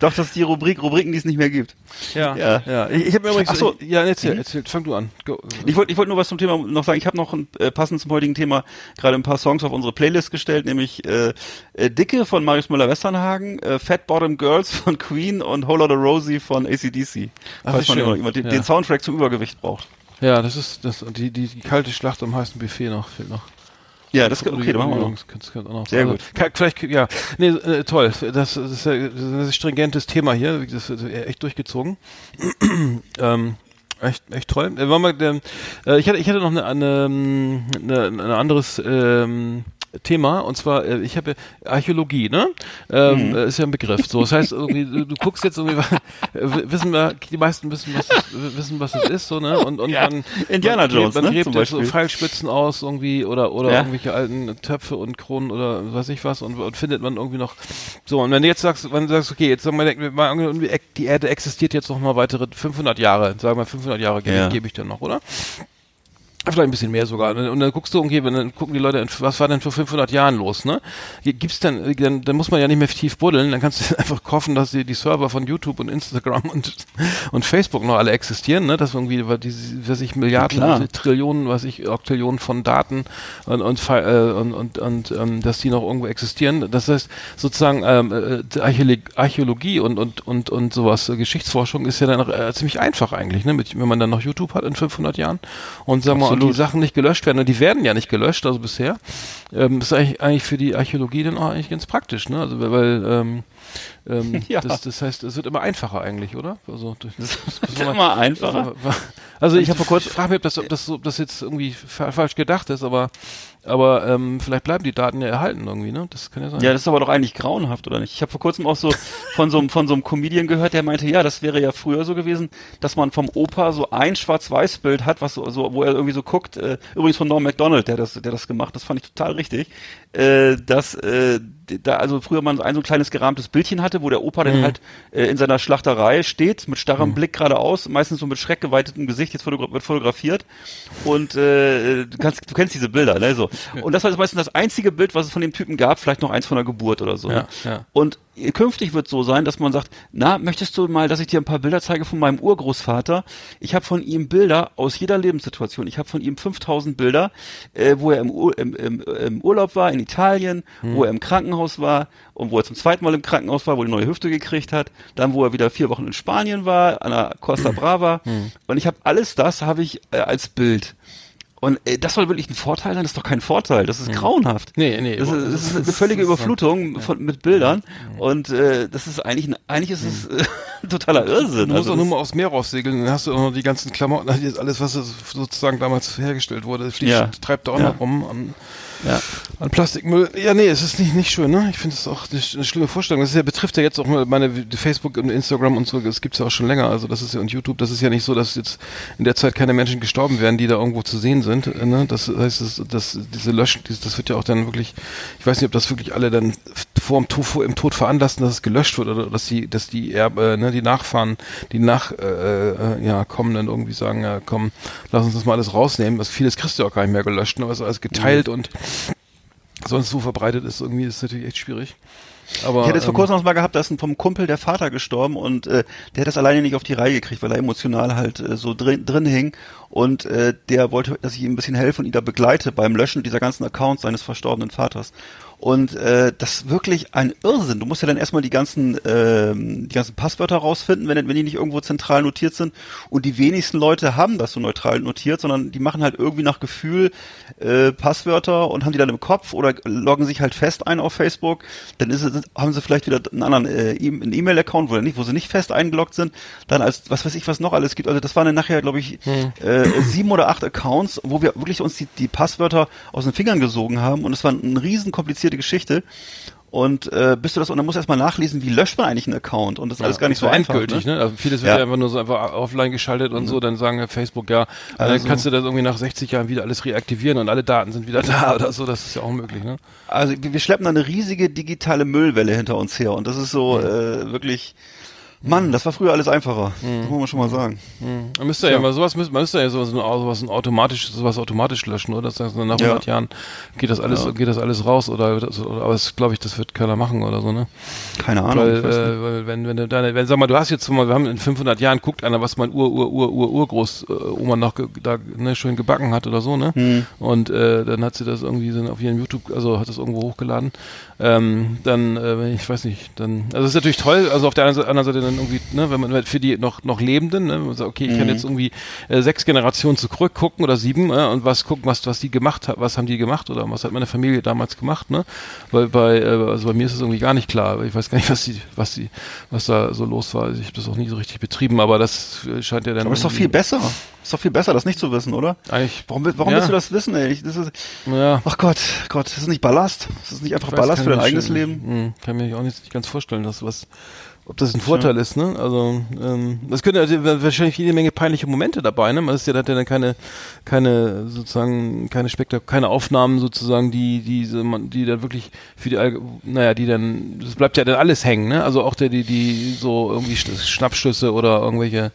Doch, das ist die Rubrik, Rubriken, die es nicht mehr gibt. Ja. Ja. ja. Ich, ich habe mir übrigens. Ach so. Ja, erzähl, erzähl, fang du an. Go. Ich wollte ich wollte nur was zum Thema noch sagen. Ich habe noch ein, äh, passend zum heutigen Thema gerade ein paar Songs auf unsere Playlist gestellt, nämlich äh, äh, Dicke von Marius Müller-Westernhagen, äh, Fat Bottom Girls von Queen und Whole Lotta Rosie von ACDC. Ach, Falls man schön. immer, immer den, Ja. den Soundtrack zum Übergewicht braucht. Ja, das ist das die, die, die kalte Schlacht am heißen Buffet noch, fehlt noch. Ja, das okay, dann machen wir noch. Kannst, kannst auch noch. Sehr Also, gut. ka- Vielleicht, ja. Nee, äh, toll. Das, das ist ja das ist ein stringentes Thema hier. Das ist echt durchgezogen. ähm, echt, echt toll. Äh, ähm, äh, ich, hatte, ich hatte noch eine, eine, ähm, eine, ein anderes ähm, Thema und zwar, äh, ich habe Archäologie, ne? Ähm, äh, Ist ja ein Begriff. So, das heißt, irgendwie, du, guckst jetzt irgendwie, wissen wir, die meisten wissen, was es, wissen, was es ist, so, ne? Und, und Ja, man, Indiana man, Jones, man ne, gräbt so. Pfeilspitzen aus irgendwie oder oder Ja. irgendwelche alten Töpfe und Kronen oder weiß ich was und, und findet man irgendwie noch so und wenn du jetzt sagst, wenn du sagst, okay, jetzt sagen wir mal, die Erde existiert jetzt noch mal weitere 500 Jahre, sagen wir 500 Jahre gebe Ja. gebe ich dann noch, oder? Vielleicht ein bisschen mehr sogar. Und dann guckst du, okay, wenn dann gucken die Leute, was war denn vor 500 Jahren los, ne? Gibt's denn, dann, dann muss man ja nicht mehr tief buddeln, dann kannst du einfach hoffen, dass die, die Server von YouTube und Instagram und, und Facebook noch alle existieren, ne? Dass irgendwie, die, was ich, Milliarden. Trillionen, was ich, Oktillionen von Daten und, und, äh, und, und, und ähm, dass die noch irgendwo existieren. Das heißt, sozusagen, ähm, äh, Archäologie, und, und, und, und sowas, äh, Geschichtsforschung ist ja dann äh, ziemlich einfach eigentlich, ne? Mit, wenn man dann noch YouTube hat in 500 Jahren und sagen wir, Absolut. die Sachen nicht gelöscht werden. Und die werden ja nicht gelöscht, also bisher. Ähm, ist eigentlich, eigentlich für die Archäologie dann auch eigentlich ganz praktisch, ne? Also weil ähm, ähm, Ja. das, das heißt, es wird immer einfacher eigentlich, oder? Also das, das immer einfacher. Also ich habe vor kurzem frage mich, ob das, ob das, ob das jetzt irgendwie fa falsch gedacht ist, aber aber ähm, vielleicht bleiben die Daten ja erhalten irgendwie, ne? Das kann ja sein. Ja, das ist aber doch eigentlich grauenhaft, oder nicht? Ich habe vor kurzem auch so von so, einem- von so einem Comedian gehört, der meinte, ja, das wäre ja früher so gewesen, dass man vom Opa so ein Schwarz-Weiß-Bild hat, was so, so, wo er irgendwie so guckt, äh, übrigens von Norm MacDonald, der das, der das gemacht, das fand ich total richtig, äh, dass äh, da also früher man ein so ein kleines gerahmtes Bildchen hatte, wo der Opa dann halt äh, in seiner Schlachterei steht, mit starrem Blick geradeaus, meistens so mit schreckgeweitetem Gesicht, jetzt fotogra wird fotografiert und äh, du, kannst, du kennst diese Bilder, ne? So. Und das war meistens das einzige Bild, was es von dem Typen gab, vielleicht noch eins von der Geburt oder so. ne? Ja, ja. Und künftig wird so sein, dass man sagt, na, möchtest du mal, dass ich dir ein paar Bilder zeige von meinem Urgroßvater? Ich habe von ihm Bilder aus jeder Lebenssituation. Ich habe von ihm 5000 Bilder, äh, wo er im, Ur im, im, im Urlaub war, in Italien, wo er im Krankenhaus war und wo er zum zweiten Mal im Krankenhaus war, wo er eine neue Hüfte gekriegt hat, dann wo er wieder vier Wochen in Spanien war, an der Costa Brava. Und ich habe alles das habe ich äh, als Bild. Und äh, das soll wirklich ein Vorteil sein? Das ist doch kein Vorteil. Das ist grauenhaft. Nee, nee, Das ist, das ist eine völlige ist- Überflutung von, mit Bildern. Und äh, das ist eigentlich, ein- eigentlich ist es äh, totaler Irrsinn. Du musst Also auch nur mal aufs Meer raussegeln, dann hast du auch noch die ganzen Klamotten, ist alles, was sozusagen damals hergestellt wurde, fliegt, Ja. treibt da auch Ja. noch rum ja. an Plastikmüll. Ja, nee, es ist nicht, nicht schön, ne? Ich finde es auch eine, eine schlimme Vorstellung. Das ja, betrifft ja jetzt auch mal meine Facebook und Instagram und so, das gibt's ja auch schon länger, also das ist ja und YouTube, das ist ja nicht so, dass jetzt in der Zeit keine Menschen gestorben wären, die da irgendwo zu sehen sind, äh, ne? Das heißt, das, das, diese Löschen, das, wird ja auch dann wirklich, ich weiß nicht, ob das wirklich alle dann vor dem Tod, im Tod veranlassen, dass es gelöscht wird oder dass die, dass die Erbe, äh, ne, die Nachfahren, die nach, äh, äh, ja, kommen dann irgendwie sagen, ja, komm, lass uns das mal alles rausnehmen. Das vieles kriegst du ja auch gar nicht mehr gelöscht, ne? aber es ist alles geteilt und sonst so verbreitet ist, irgendwie ist natürlich echt schwierig. Aber, Ich hatte es vor ähm, kurzem noch mal gehabt, da ist ein- vom Kumpel der Vater gestorben und äh, der hat das alleine nicht auf die Reihe gekriegt, weil er emotional halt äh, so drin, drin hing und äh, der wollte, dass ich ihm ein bisschen helfe und ihn da begleite beim Löschen dieser ganzen Accounts seines verstorbenen Vaters. Und äh, das ist wirklich ein Irrsinn. Du musst ja dann erstmal die ganzen, ähm, die ganzen Passwörter rausfinden, wenn, wenn die nicht irgendwo zentral notiert sind. Und die wenigsten Leute haben das so neutral notiert, sondern die machen halt irgendwie nach Gefühl äh, Passwörter und haben die dann im Kopf oder loggen sich halt fest ein auf Facebook. Dann ist es, haben sie vielleicht wieder einen anderen äh, E- einen E-Mail-Account, wo, nicht, wo sie nicht fest eingeloggt sind. Dann als, was weiß ich, was noch alles gibt. Also das waren dann nachher, glaube ich, äh, sieben oder acht Accounts, wo wir wirklich uns die, die Passwörter aus den Fingern gesogen haben. Und es war eine riesen komplizierte Geschichte. Und äh, bist du das, und dann musst du erstmal nachlesen, wie löscht man eigentlich einen Account? Und das ist alles gar nicht so einfach. endgültig, ne? Also vieles wird Ja. Mhm. ja einfach nur so einfach offline geschaltet und so, dann sagen ja Facebook, ja, dann Also- kannst du das irgendwie nach 60 Jahren wieder alles reaktivieren und alle Daten sind wieder da oder so, das ist ja auch möglich, ne? Also wir wir schleppen da eine riesige digitale Müllwelle hinter uns her und das ist so äh, wirklich, Mann, das war früher alles einfacher, das muss man schon mal sagen. Man müsste ja, immer sowas, müsste, man müsste ja sowas, sowas ein automatisch, sowas automatisch löschen, oder? Das heißt, nach 100 Ja. Jahren geht das alles, geht das alles raus, oder, oder aber das glaube ich, das wird keiner machen oder so, ne? Keine Ahnung. Weil, äh, weil wenn, wenn du deine, wenn, sag mal, du hast jetzt mal, wir haben in 500 Jahren, guckt einer, was mein Ur, Ur, Ur, Ur, Urgroß, äh, Oma noch ge, da, ne, schön gebacken hat oder so, ne? Hm. Und, äh, dann hat sie das irgendwie so auf ihren YouTube, also hat das irgendwo hochgeladen. Ähm, dann, äh, ich weiß nicht, dann, also es ist natürlich toll, also auf der anderen Seite dann irgendwie, ne, wenn man für die noch, noch Lebenden, ne, man sagt, okay, ich kann Mhm. jetzt irgendwie äh, sechs Generationen zurückgucken oder sieben, äh, und was gucken, was, was die gemacht hat, was haben die gemacht oder was hat meine Familie damals gemacht, ne? Weil bei, äh, also bei mir ist es irgendwie gar nicht klar. Ich weiß gar nicht, was die, was die, was da so los war. Ich habe das auch nie so richtig betrieben, aber das äh, scheint ja dann. Aber ist doch viel besser. Ist doch viel besser, das nicht zu wissen, oder? Eigentlich. Warum, warum Ja. willst du das wissen, ey? Das ist, Ja. ach Gott, Gott, das ist nicht Ballast. Das ist nicht einfach Ballast kann für dein eigenes schon- Leben. Hm, kann mir auch nicht, nicht ganz vorstellen, dass was, ob das ein Vorteil ist, ne? Also, ähm, das könnte also wahrscheinlich jede Menge peinliche Momente dabei, ne? Man ist ja, hat ja dann keine, keine, sozusagen, keine Spektak keine Aufnahmen sozusagen, die, die, so man- die dann wirklich für die, Allge- naja, die dann, das bleibt ja dann alles hängen, ne? Also auch der, die, die, so irgendwie Sch- Schnappschüsse oder irgendwelche,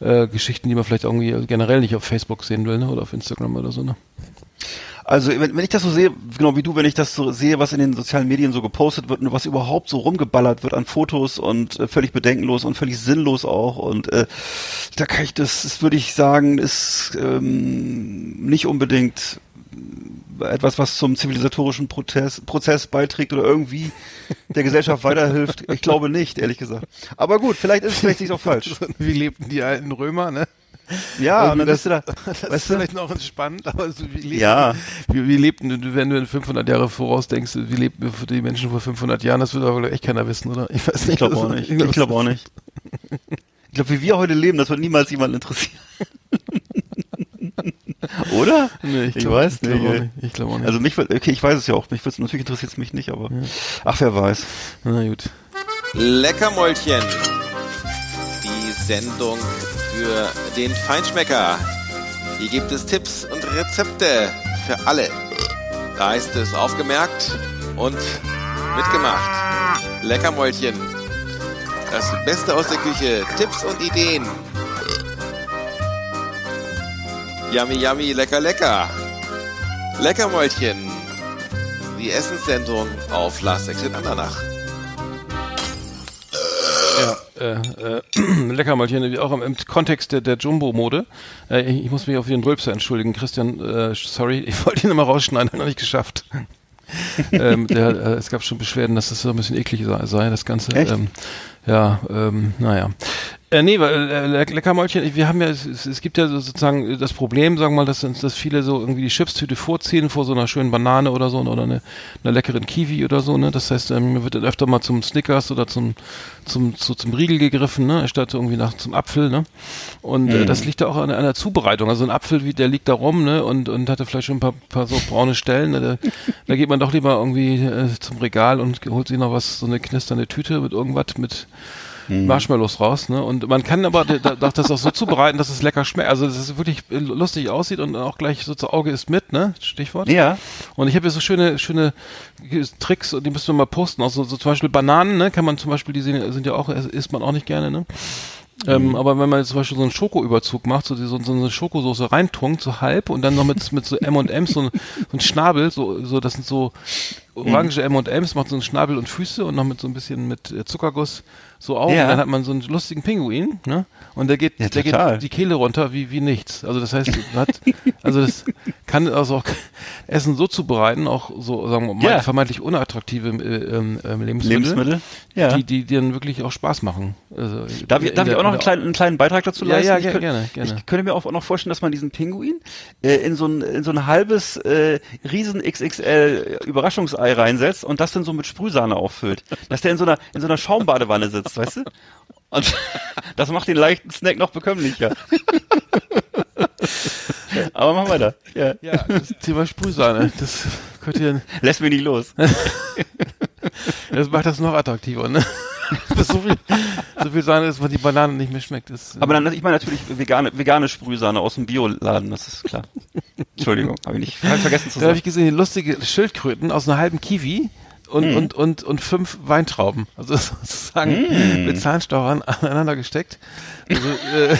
äh, Geschichten, die man vielleicht irgendwie generell nicht auf Facebook sehen will, ne? Oder auf Instagram oder so, ne? Also wenn, wenn ich das so sehe, genau wie du, wenn ich das so sehe, was in den sozialen Medien so gepostet wird und was überhaupt so rumgeballert wird an Fotos und äh, völlig bedenkenlos und völlig sinnlos auch und äh, da kann ich das, das würde ich sagen, ist ähm, nicht unbedingt etwas, was zum zivilisatorischen Prozess, Prozess beiträgt oder irgendwie der Gesellschaft weiterhilft. Ich glaube nicht, ehrlich gesagt. Aber gut, vielleicht ist es vielleicht nicht auch falsch. Wie lebten die alten Römer, ne? Ja, und dann das, bist du da, das ist weißt du? vielleicht noch spannend, aber so, wie, lebten, Ja. wie, wie lebten, wenn du in 500 Jahre voraus denkst, wie lebten für die Menschen vor 500 Jahren, das wird aber echt keiner wissen, oder? Ich weiß nicht. Ich glaube auch nicht. Ich glaube auch nicht. Ich glaube, wie wir heute leben, das wird niemals jemanden interessieren. Oder? Nee, Ich glaub- weiß ich nicht, nicht. Ich glaube auch nicht. Also mich okay, ich weiß es ja auch. Mich natürlich interessiert es mich nicht, aber ach, wer weiß. Na gut. Leckermäulchen. Die Sendung für den Feinschmecker. Hier gibt es Tipps und Rezepte für alle. Da ist es aufgemerkt und mitgemacht. Leckermäulchen. Das Beste aus der Küche. Tipps und Ideen. Yummy, yummy, lecker, lecker. Leckermäulchen. Die Essenssendung auf Last Exit Andernach. Äh, äh, Leckermalchen, auch im, im Kontext der, der Jumbo-Mode. Äh, ich, ich muss mich auf den Rülpser entschuldigen. Christian, äh, sorry, ich wollte ihn immer rausschneiden, hat noch nicht geschafft. ähm, der, äh, es gab schon Beschwerden, dass das so ein bisschen eklig sei, sei das Ganze. Ähm, ja, ähm, naja. Äh, nee, weil äh, Le- Leckermäulchen, wir haben ja, es, es, gibt ja so sozusagen das Problem, sagen wir mal, dass, uns- dass viele so irgendwie die Chipstüte vorziehen vor so einer schönen Banane oder so oder eine, einer leckeren Kiwi oder so, ne? Das heißt, ähm, wird dann öfter mal zum Snickers oder zum zum zu, zum Riegel gegriffen, ne? Statt irgendwie nach zum Apfel, ne? Und äh, das liegt ja auch an, an der Zubereitung. Also ein Apfel, wie der liegt da rum, ne? Und und hatte vielleicht schon ein paar, paar so braune Stellen. Ne? Da, da geht man doch lieber irgendwie äh, zum Regal und holt sich noch was, so eine knisternde Tüte mit irgendwas mit Marshmallows raus, ne? Und man kann aber das auch so zubereiten, dass es lecker schmeckt. Also dass es wirklich äh, lustig aussieht und auch gleich so zu Auge ist mit, ne? Stichwort. Ja. Und ich habe hier so schöne, schöne Tricks, und die müssen wir mal posten. Auch so, zum Beispiel Bananen, ne? Kann man zum Beispiel, die sind, ja auch, isst man auch nicht gerne, ne? Ähm, aber wenn man jetzt zum Beispiel so einen Schokoüberzug macht, so, die, so, so eine Schokosoße reintunkt, so halb, und dann noch mit, mit so M&M's, so, ein- so ein Schnabel, so, so, das sind so orange M&M's, macht so einen Schnabel und Füße und noch mit so ein bisschen mit äh, Zuckerguss so Augen, Ja. dann hat man so einen lustigen Pinguin, ne? Und der geht, Ja, der geht die Kehle runter wie, wie nichts. Also das heißt, hat, also das kann also auch Essen so zubereiten, auch so, sagen wir mal, Ja. vermeintlich unattraktive äh, ähm, Lebensmittel, Lebensmittel. Ja. die, die, die dann wirklich auch Spaß machen. Also, Darf ich, darf ich der- auch noch in einen kleinen, einen kleinen Beitrag dazu leisten? ja, ich ge- könnte, gerne, gerne. Ich könnte mir auch noch vorstellen, dass man diesen Pinguin äh, in so ein in so ein halbes äh, riesen XXL Überraschungsei reinsetzt und das dann so mit Sprühsahne auffüllt. Dass der in so einer in so einer Schaumbadewanne sitzt, weißt du? Und das macht den leichten Snack noch bekömmlicher. Aber mach weiter. Ja. Ja, das Thema Sprühsahne, das könnte ja, Lässt mich nicht los. das macht das noch attraktiver, ne? Ist so viel, so viel Sahne, dass man die Banane nicht mehr schmeckt. Das, äh, Aber dann, ich meine natürlich vegane, vegane Sprühsahne aus dem Bioladen, das ist klar. Entschuldigung, habe ich nicht hab vergessen zu Da habe sagen. ich gesehen, lustige Schildkröten aus einer halben Kiwi und, und, und, und fünf Weintrauben. Also sozusagen mit Zahnstochern aneinander gesteckt. Also, äh,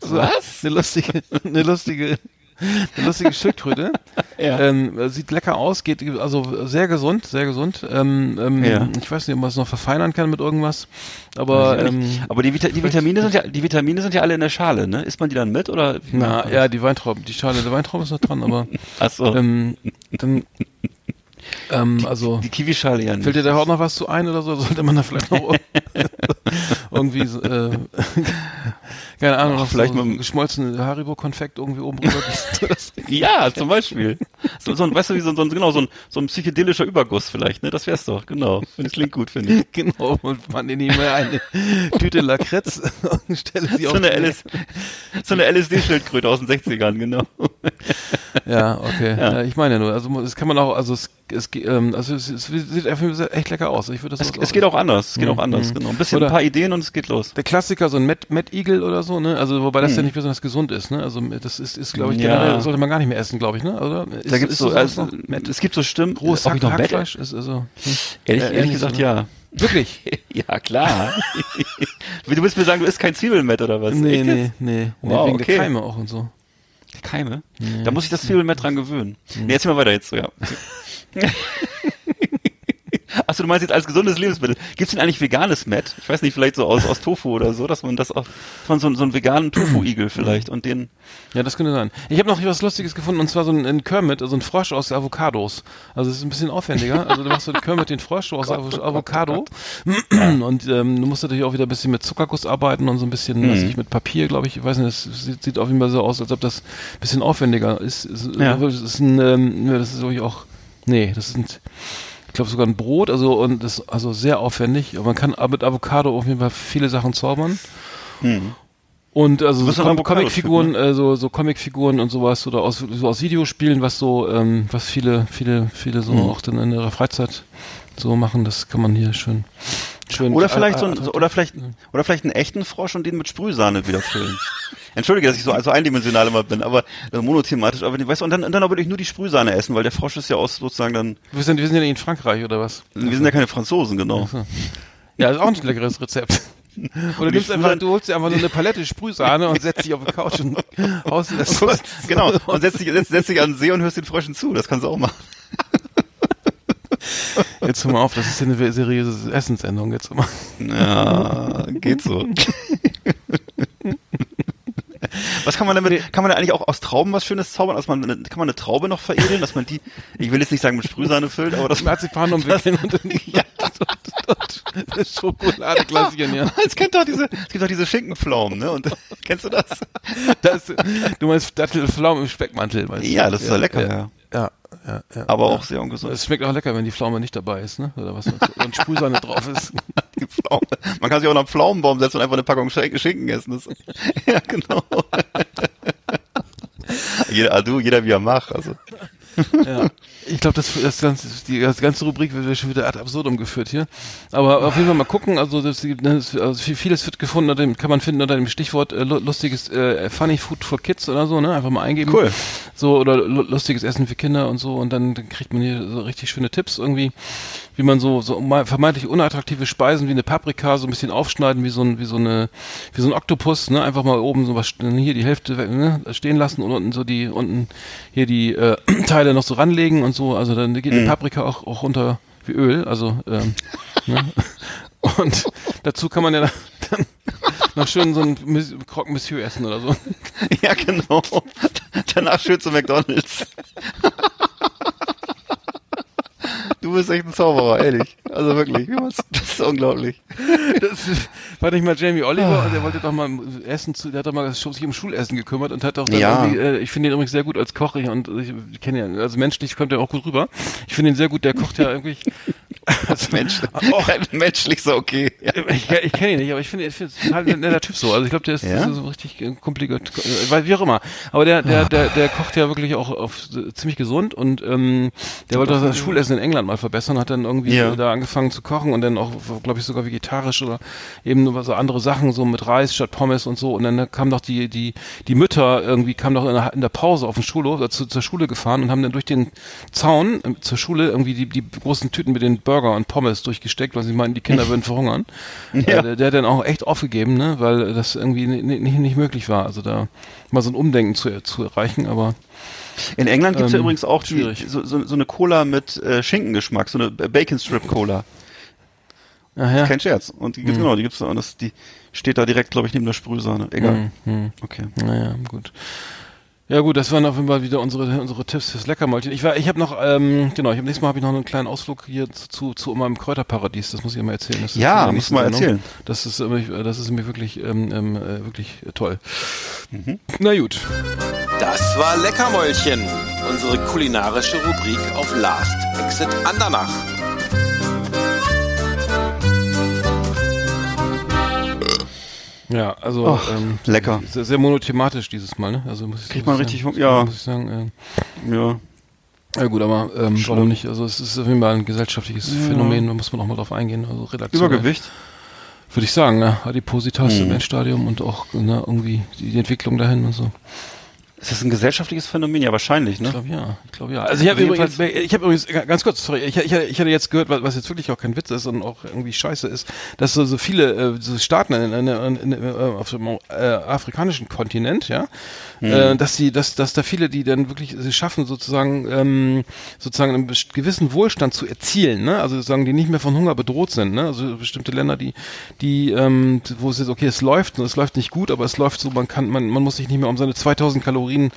so Was? Eine lustige, eine lustige, eine lustige Schildkröte. Ja. Ähm, sieht lecker aus, geht also sehr gesund, sehr gesund. Ähm, ähm, Ja. Ich weiß nicht, ob man es noch verfeinern kann mit irgendwas. Aber ähm. Aber die, Vita die Vitamine sind ja, die Vitamine sind ja alle in der Schale, ne? Isst man die dann mit oder? na ja, die Weintrauben, die Schale der Weintrauben ist noch dran, aber Ach so. ähm, dann ähm, also die Kiwischale ja nicht. Fällt dir da auch noch was zu ein oder so? Sollte man da vielleicht noch irgendwie, so, äh, keine Ahnung, noch vielleicht so mit dem- geschmolzene Haribo-Konfekt irgendwie oben drüber. Ja, zum Beispiel. So, so ein, weißt du, wie so, ein- so ein, genau, so ein, so ein psychedelischer Überguss vielleicht, ne? Das wär's doch, genau. Das klingt gut, finde ich. Genau, und man in ihm eine Tüte Lakritz und stelle sie So auf eine, LS, so eine LSD-Schildkröte aus den 60ern, genau. Ja, okay. Ja. ich meine ja nur, also das kann man auch, also es, es, ähm, also es, es sieht einfach echt lecker aus. Ich würde das Es, es geht auch anders, es geht auch anders, Mhm. genau. Ein bisschen Oder- ein paar Ideen und es geht los. Der Klassiker, so ein Mad Eagle oder so, ne? Also wobei das ja nicht besonders gesund ist, ne? Also das ist, ist glaube ich, Hm. Ja. generell sollte man gar nicht mehr essen, glaube ich, ne? Oder? Ist, Da gibt's so, also, es gibt so Stimmen, rohes ob Hack, Hackfleisch ist also hm. Ehrlich, Ja, ehrlich ähnlich, gesagt, oder? ja. wirklich. Ja, klar. du willst mir sagen, du isst kein Zwiebelmett oder was? nee, Echt nee, jetzt? nee, nee, Wow, wegen okay. der Keime auch und so. Keime? Da muss ich das Zwiebelmett dran gewöhnen. Nee, erzähl mal weiter jetzt so, ja. Achso, du meinst jetzt als gesundes Lebensmittel. Gibt's denn eigentlich veganes Met? Ich weiß nicht, vielleicht so aus, aus Tofu oder so, dass man das auch, dass man so, so einen veganen Tofu-Igel vielleicht und den, Ja, das könnte sein. Ich habe noch was Lustiges gefunden und zwar so ein, ein Kermit, also ein Frosch aus Avocados. Also es ist ein bisschen aufwendiger. Also du machst so den Kermit, den Frosch aus Avo- Avocado und ähm, du musst natürlich auch wieder ein bisschen mit Zuckerguss arbeiten und so ein bisschen, weiß ich, mit Papier, glaube ich. Ich weiß nicht, das sieht, sieht auf jeden Fall so aus, als ob das ein bisschen aufwendiger ist. ist Ja. Das ist ein, ähm, das ist wirklich auch, nee, das sind glaube sogar ein Brot, also und das also sehr aufwendig. Aber man kann mit Avocado auf jeden Fall viele Sachen zaubern. Und also so Com Comicfiguren, äh, so, so Comicfiguren und sowas oder aus, so aus Videospielen, was so, ähm, was viele, viele, viele so Mhm. auch dann in ihrer Freizeit so machen, das kann man hier schön, schön. oder vielleicht so äh, ein, äh, so- oder vielleicht, oder vielleicht einen echten Frosch und den mit Sprühsahne wieder füllen. Entschuldige, dass ich so also eindimensional immer bin, aber äh, monothematisch, aber weißt du, und dann, und dann aber würde ich nur die Sprühsahne essen, weil der Frosch ist ja aus sozusagen dann, Wir sind, wir sind ja nicht in Frankreich oder was? wir sind ja keine Franzosen, genau. Ja, ist auch ein leckeres Rezept. Oder nimmst einfach, du holst dir einfach so eine Palette Sprühsahne und setzt dich auf die Couch und haust dir das. genau, und setz dich, setz, setz dich an den See und hörst den Fröschen zu, das kannst du auch machen. Jetzt hör mal auf, das ist ja eine seriöse Essenssendung. Jetzt hör mal. Ja, geht so. Was kann man damit, kann man da eigentlich auch aus Trauben was Schönes zaubern? Also man, kann man eine Traube noch veredeln, dass man die, ich will jetzt nicht sagen mit Sprühsahne füllt, aber das Marzipan umwickeln und, ja. und, und, und Schokoladegläschen, ja. Es kennt doch diese, es gibt doch diese Schinkenpflaumen, ne? Und kennst du das? Das, du meinst Dattelpflaumen im Speckmantel, meinst du? Ja, das ist ja lecker, ja. Ja, ja, ja. Aber ja. auch sehr ungesund. Es schmeckt auch lecker, wenn die Pflaume nicht dabei ist, ne? Oder was? Und Sprühsahne drauf ist. Pflaume. Man kann sich auch noch einen Pflaumenbaum setzen und einfach eine Packung Schinken, essen. Das, ja, genau. jeder, ah, du, jeder wie er macht. Also. Ja. Ich glaube, das, das, ganze, die das ganze Rubrik wird schon wieder ad absurdum geführt hier. Aber auf jeden Fall mal gucken. Also, das, das, also viel- vieles wird gefunden, unter dem, kann man finden unter dem Stichwort äh, lu- lustiges äh, Funny Food for Kids oder so, ne? Einfach mal eingeben. Cool. So, oder lu- lustiges Essen für Kinder und so. Und dann, kriegt man hier so richtig schöne Tipps irgendwie, wie man so, so vermeintlich unattraktive Speisen wie eine Paprika so ein bisschen aufschneiden, wie so ein, wie so eine, wie so ein Oktopus, ne? Einfach mal oben so was, hier die Hälfte ne? stehen lassen und unten so die, unten hier die äh, Teile noch so ranlegen und so. Also dann geht die Paprika auch, auch runter wie Öl. Also, ähm, ne? Und dazu kann man ja dann noch schön so ein Croque Monsieur essen oder so. Ja, genau. Danach schön zu McDonalds. Du bist echt ein Zauberer, ehrlich. Also wirklich, das ist unglaublich. Das ist- war nicht mal Jamie Oliver und der wollte doch mal Essen zu, der hat doch mal sich um Schulessen gekümmert und hat doch dann Ja. irgendwie, äh, ich finde ihn übrigens sehr gut als Koch und ich kenne ihn, also menschlich kommt er auch gut rüber. Ich finde ihn sehr gut, der kocht ja irgendwie, also, Mensch, auch, menschlich so okay. Ja. ich, ich kenne ihn nicht, aber ich finde, ich finde total ein netter Typ so. Also ich glaube, der ist, Ja? so richtig äh, kompliziert, weil wie auch immer. Aber der, der, der, der kocht ja wirklich auch auf äh, ziemlich gesund und ähm, der wollte das Schulessen in England mal verbessern, hat dann irgendwie Ja. da angefangen zu kochen und dann auch, glaube ich, sogar vegetarisch oder eben nur so andere Sachen, so mit Reis statt Pommes und so. Und dann kam doch die, die, die Mütter irgendwie, kamen doch in der, in der Pause auf den Schulhof, zu, zur Schule gefahren und haben dann durch den Zaun zur Schule irgendwie die, die großen Tüten mit den Burger und Pommes durchgesteckt, weil sie meinten, die Kinder würden verhungern. Ja. Äh, der, der hat dann auch echt aufgegeben, ne, weil das irgendwie ni- ni- nicht, nicht möglich war. Also da mal so ein Umdenken zu, zu erreichen, aber In England gibt's ja Ähm, übrigens auch die, schwierig. so, so, so eine Cola mit äh, Schinkengeschmack, so eine Bacon Strip Cola. ach ja. Kein Scherz. Und die gibt's genau, die gibt's da. Und das, die steht da direkt, glaube ich, neben der Sprühsahne. Egal. Hm, Okay. Naja, gut. Ja gut, das waren auf jeden Fall wieder unsere unsere Tipps fürs Leckermäulchen. Ich war, ich habe noch, ähm, genau, ich hab, nächstes Mal habe ich noch einen kleinen Ausflug hier zu, zu, zu meinem Kräuterparadies. Das muss ich mal erzählen. Das ist Ja, du mal Sendung. erzählen. Das ist, das ist mir wirklich, ähm, ähm, äh, wirklich äh, toll. Mhm. Na gut. Das war Leckermäulchen, unsere kulinarische Rubrik auf Last Exit Andernach. Ja, also Ach, ähm, lecker. Sehr, sehr monothematisch dieses Mal, ne? Also muss ich, Kriegt man ich richtig sagen, ja. Muss ich sagen, äh, Ja. Ja gut, aber ähm, Schlimm. warum nicht? Also es ist auf jeden Fall ein gesellschaftliches Phänomen, da muss man auch mal drauf eingehen. Also redaktionell. Übergewicht. Würde ich sagen, ne? Adipositas Hm. im Endstadium und auch ne, irgendwie die Entwicklung dahin und so. Ist das ein gesellschaftliches Phänomen? Ja, wahrscheinlich, ne? Ich glaube ja, ich glaube ja. Also ich habe übrigens, ich habe übrigens ganz kurz, sorry, ich, ich, ich hatte jetzt gehört, was jetzt wirklich auch kein Witz ist und auch irgendwie scheiße ist, dass so, so viele äh, so Staaten in, in, in, in, äh, auf dem äh, afrikanischen Kontinent, ja, äh, dass die, dass, dass da viele, die dann wirklich es schaffen, sozusagen, ähm, sozusagen einen gewissen Wohlstand zu erzielen, ne? Also sozusagen, die nicht mehr von Hunger bedroht sind, ne? Also bestimmte Länder, die, die, ähm, wo es ist, okay, es läuft, es läuft nicht gut, aber es läuft so, man kann, man, man muss sich nicht mehr um seine 2000 Kalorien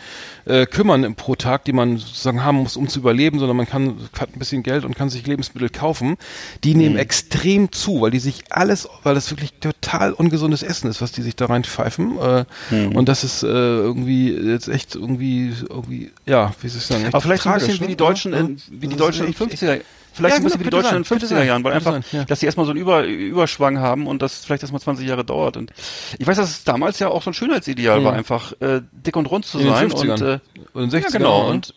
äh, kümmern pro Tag, die man sozusagen haben muss, um zu überleben, sondern man kann, hat ein bisschen Geld und kann sich Lebensmittel kaufen. Die nehmen extrem zu, weil die sich alles, weil das wirklich total ungesundes Essen ist, was die sich da reinpfeifen. Äh, Und das ist äh, irgendwie jetzt echt irgendwie, irgendwie, ja, wie soll ich sagen, Aber vielleicht so ein tragisch, bisschen wie ne? die Deutschen, Ja, in, wie die Deutschen in echt- den 50er Vielleicht Ja, ein bisschen genau, wie die Deutschen in sein, den könnte 50er sein, Jahren, weil einfach, sein, ja. dass sie erstmal so einen Über, Überschwang haben und das vielleicht erstmal 20 Jahre dauert. Und ich weiß, dass es damals ja auch so ein Schönheitsideal war, einfach äh, dick und rund zu In den sein. 50ern. Und, äh, in den 60ern, ja, genau. ne? Und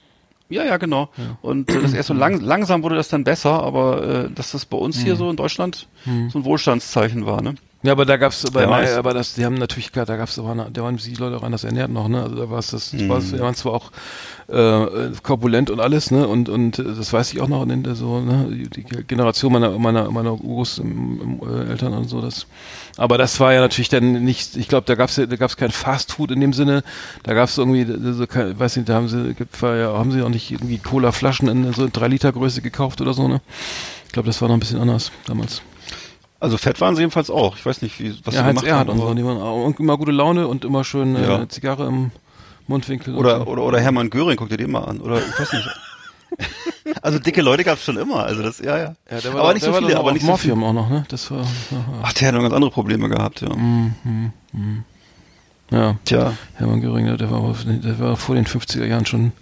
ja, ja, genau. Und äh, das erst so lang, langsam wurde das dann besser, aber äh, dass das bei uns Hm. hier so in Deutschland so ein Wohlstandszeichen war, ne? Ja, aber da gab's, aber, aber das, die haben natürlich, da gab's aber, eine- da waren die Leute auch anders ernährt noch, ne? Also da war es das, das war, die waren zwar auch äh, korpulent und alles, ne? Und und äh, das weiß ich auch noch in der so, ne? Die Generation meiner meiner meiner Urus ähm, äh, Eltern und so, das. Aber das war ja natürlich dann nicht, ich glaube, da gab's da gab's kein Fast Food in dem Sinne. Da gab's irgendwie, so, kein, weiß nicht, da haben sie, gibt- war ja, haben sie auch nicht irgendwie Cola-Flaschen in so 3 Liter Größe gekauft oder so, ne? Ich glaube, das war noch ein bisschen anders damals. Also fett waren sie jedenfalls auch. Ich weiß nicht, wie, was Ja, sie Heinz gemacht Erhardt haben. und so, aber- die waren immer gute Laune und immer schön äh, Ja. Zigarre im Mundwinkel. und Oder, so. oder, oder Hermann Göring, guck dir den mal an. Oder ich weiß nicht. also dicke Leute gab's schon immer. Also das, ja, ja. ja, aber nicht der so viele, doch aber nicht so viele. Morphium auch noch, ne? Das war, ja, Ach, der hat noch ganz andere Probleme gehabt, ja. ja. Tja. Hermann Göring, der, war, der war vor den 50er Jahren schon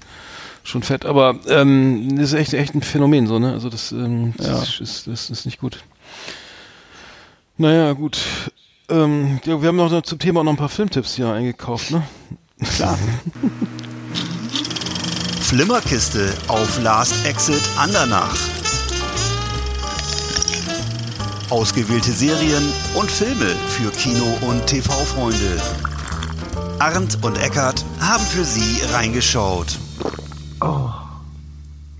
schon fett, aber ähm, das ist echt echt ein Phänomen so, ne? Also das, ähm, das, Ja. ist, das ist nicht gut. Naja, gut. Ähm, ja, wir haben noch zum Thema auch noch ein paar Filmtipps hier eingekauft, ne? Klar. Flimmerkiste auf Last Exit Andernach. Ausgewählte Serien und Filme für Kino- und TV-Freunde. Arndt und Eckart haben für Sie reingeschaut.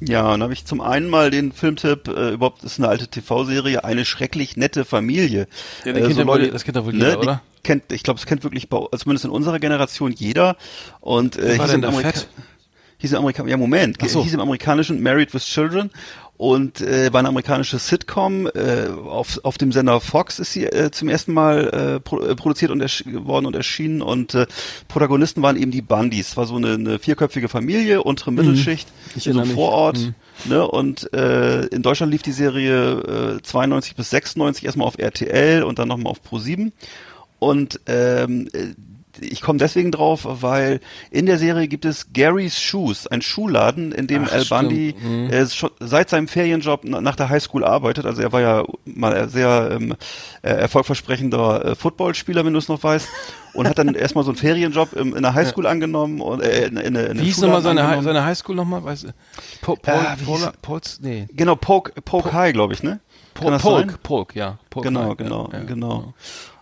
Ja, dann habe ich zum einen mal den Filmtipp, äh, überhaupt ist eine alte TV-Serie, eine schrecklich nette Familie. Ja, den kennt ja wohl- das kennt ja wohl jeder, ne, die oder? Kennt, ich glaube, es kennt wirklich, also zumindest in unserer Generation jeder. Und äh, im da Amerika hieß im Amerika ja Moment, so. hieß im amerikanischen Married with Children und äh, war eine amerikanische Sitcom. Äh, auf, auf dem Sender Fox ist sie äh, zum ersten Mal äh, pro, äh, produziert und ersch- worden und erschienen und äh, Protagonisten waren eben die Bundys. Es war so eine, eine vierköpfige Familie, untere Mittelschicht, Mhm. Ich in so einem. Vorort. Mhm. Ne, und äh, in Deutschland lief die Serie äh, 92 bis 96 erstmal auf RTL und dann nochmal auf Pro7. Und ähm, äh, ich komme deswegen drauf, weil in der Serie gibt es Gary's Shoes, ein Schuhladen, in dem Ach, Al Bundy. Mhm. äh, seit seinem Ferienjob na- nach der Highschool arbeitet. Also er war ja mal sehr ähm, äh, erfolgversprechender äh, Footballspieler, wenn du es noch weißt. Und hat dann erstmal so einen Ferienjob im, in der Highschool angenommen und äh, in, in, in, in Wie hieß nochmal seine, Hi- seine Highschool nochmal? Weißt du? Po, Paul, wie Paul, Pauls, nee. Genau, Poke, Poke High, glaube ich, ne? Polk, Polk, ja. Polk Genau, High, genau, ja, ja, genau.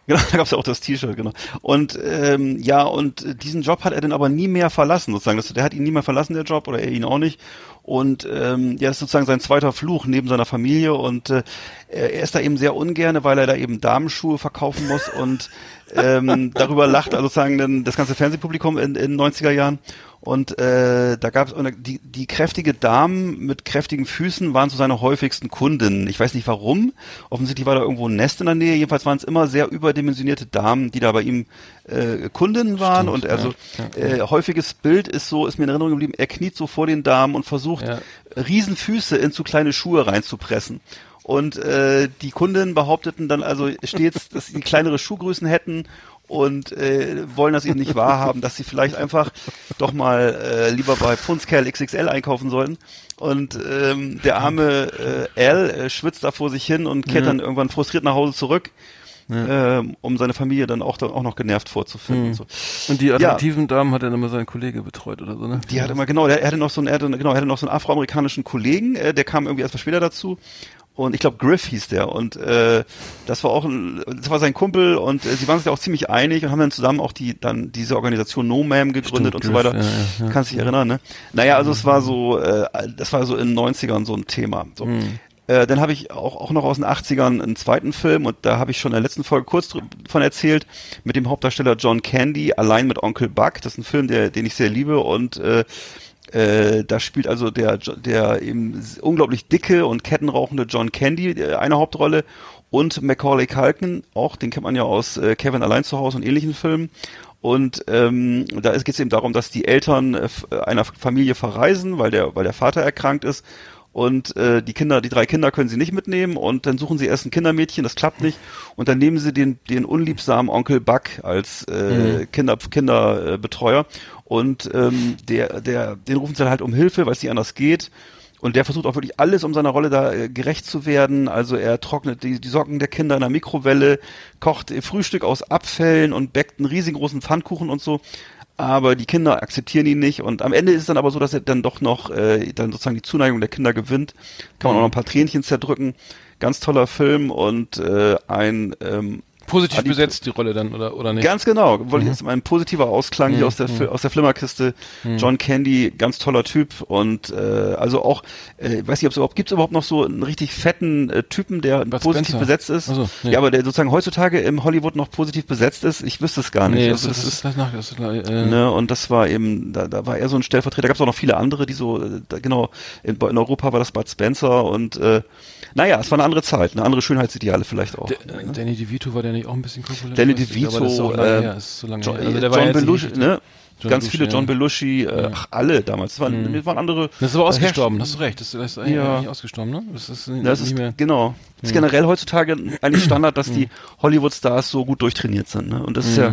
Genau, da gab's ja auch das T-Shirt, genau. Und ähm, ja, und diesen Job hat er dann aber nie mehr verlassen, sozusagen. Das, der hat ihn nie mehr verlassen, der Job, oder er ihn auch nicht. Und ähm, ja, das ist sozusagen sein zweiter Fluch neben seiner Familie. Und äh, er ist da eben sehr ungerne, weil er da eben Damenschuhe verkaufen muss und ähm, darüber lacht also sozusagen dann das ganze Fernsehpublikum in, in den 90er Jahren. Und äh, da gab es die, die kräftige Damen mit kräftigen Füßen waren so seine häufigsten Kundinnen. Ich weiß nicht warum. Offensichtlich war da irgendwo ein Nest in der Nähe. Jedenfalls waren es immer sehr überdimensionierte Damen, die da bei ihm äh, Kundinnen waren. Stimmt, und also ja, Äh, häufiges Bild ist so, ist mir in Erinnerung geblieben, er kniet so vor den Damen und versucht, Ja. Riesenfüße in zu kleine Schuhe reinzupressen. Und äh, die Kundinnen behaupteten dann also stets, dass sie kleinere Schuhgrößen hätten und äh, wollen das eben nicht wahrhaben, dass sie vielleicht einfach doch mal äh, lieber bei Pfundskerl XXL einkaufen sollten. Und ähm, der arme äh, Al äh, schwitzt da vor sich hin und kehrt dann irgendwann frustriert nach Hause zurück, ähm, um seine Familie dann auch, dann auch noch genervt vorzufinden. Und so. Und die Ja. attraktiven Damen hat er dann immer seinen Kollege betreut oder so, ne? Die hat immer, genau, er hatte noch so einen, er hatte, genau, er hatte noch so einen afroamerikanischen Kollegen, äh, der kam irgendwie erst mal später dazu. und ich glaube Griff hieß der und äh, das war auch ein, das war sein Kumpel und äh, sie waren sich auch ziemlich einig und haben dann zusammen auch die dann diese Organisation No Ma'am gegründet Stimmt, und so Griff, weiter. ja, ja, ja. Kannst dich erinnern, ne? Naja, also es war so, äh, das war so in den 90ern so ein Thema. So. Hm. Äh, dann habe ich auch, auch noch aus den 80ern einen zweiten Film und da habe ich schon in der letzten Folge kurz von erzählt, mit dem Hauptdarsteller John Candy, allein mit Onkel Buck. Das ist ein Film, der, den ich sehr liebe und äh, äh, da spielt also der, der eben unglaublich dicke und kettenrauchende John Candy äh, eine Hauptrolle und Macaulay Culkin, auch, den kennt man ja aus äh, Kevin allein zu Hause und ähnlichen Filmen. Und ähm, da geht es eben darum, dass die Eltern äh, einer Familie verreisen, weil der, weil der Vater erkrankt ist. Und äh, die Kinder, die drei Kinder können sie nicht mitnehmen und dann suchen sie erst ein Kindermädchen, das klappt nicht. Und dann nehmen sie den, den unliebsamen Onkel Buck als äh, Kinder, Kinderbetreuer. Und ähm, der, der, den rufen sie dann halt um Hilfe, weil es nicht anders geht. Und der versucht auch wirklich alles, um seiner Rolle da äh, gerecht zu werden. Also er trocknet die, die Socken der Kinder in der Mikrowelle, kocht äh, Frühstück aus Abfällen und bäckt einen riesengroßen Pfannkuchen und so. Aber die Kinder akzeptieren ihn nicht. Und am Ende ist es dann aber so, dass er dann doch noch äh, dann sozusagen die Zuneigung der Kinder gewinnt. Kann man auch noch ein paar Tränchen zerdrücken. Ganz toller Film und äh, ein ähm, Positiv Adi- besetzt die Rolle dann, oder, oder nicht? Ganz genau. Wollte ich jetzt mal ein positiver Ausklang hier aus der, Fil- aus der Flimmerkiste. John Candy, ganz toller Typ und äh, also auch, äh, weiß nicht, ob es überhaupt gibt, überhaupt noch so einen richtig fetten äh, Typen, der Bud positiv Spencer. besetzt ist. So, nee. Ja, aber der sozusagen heutzutage im Hollywood noch positiv besetzt ist. Ich wüsste es gar nicht. nee, also das, das, ist das nach, das ist, äh, Ne, und das war eben, da, da war er so ein Stellvertreter. Da gab es auch noch viele andere, die so, äh, da, genau, in, in Europa war das Bud Spencer und äh, naja, es war eine andere Zeit, eine andere Schönheitsideale vielleicht auch. D- Danny DeVito war der nicht auch ein bisschen korpulent? Danny nicht, DeVito, äh, so lange John, her. Also John nicht Belushi, ne? John Ganz Belushi, viele John ja. Belushi, äh, ach, alle damals. Das waren, das waren andere. Das ist aber ausgestorben, hast du recht. Das, das ist eigentlich, Ja. eigentlich ausgestorben, ne? Das ist nicht, Das nicht ist, mehr. genau. Das ist generell heutzutage eigentlich Standard, dass die Hollywood-Stars so gut durchtrainiert sind. Ne? Und das ist ja,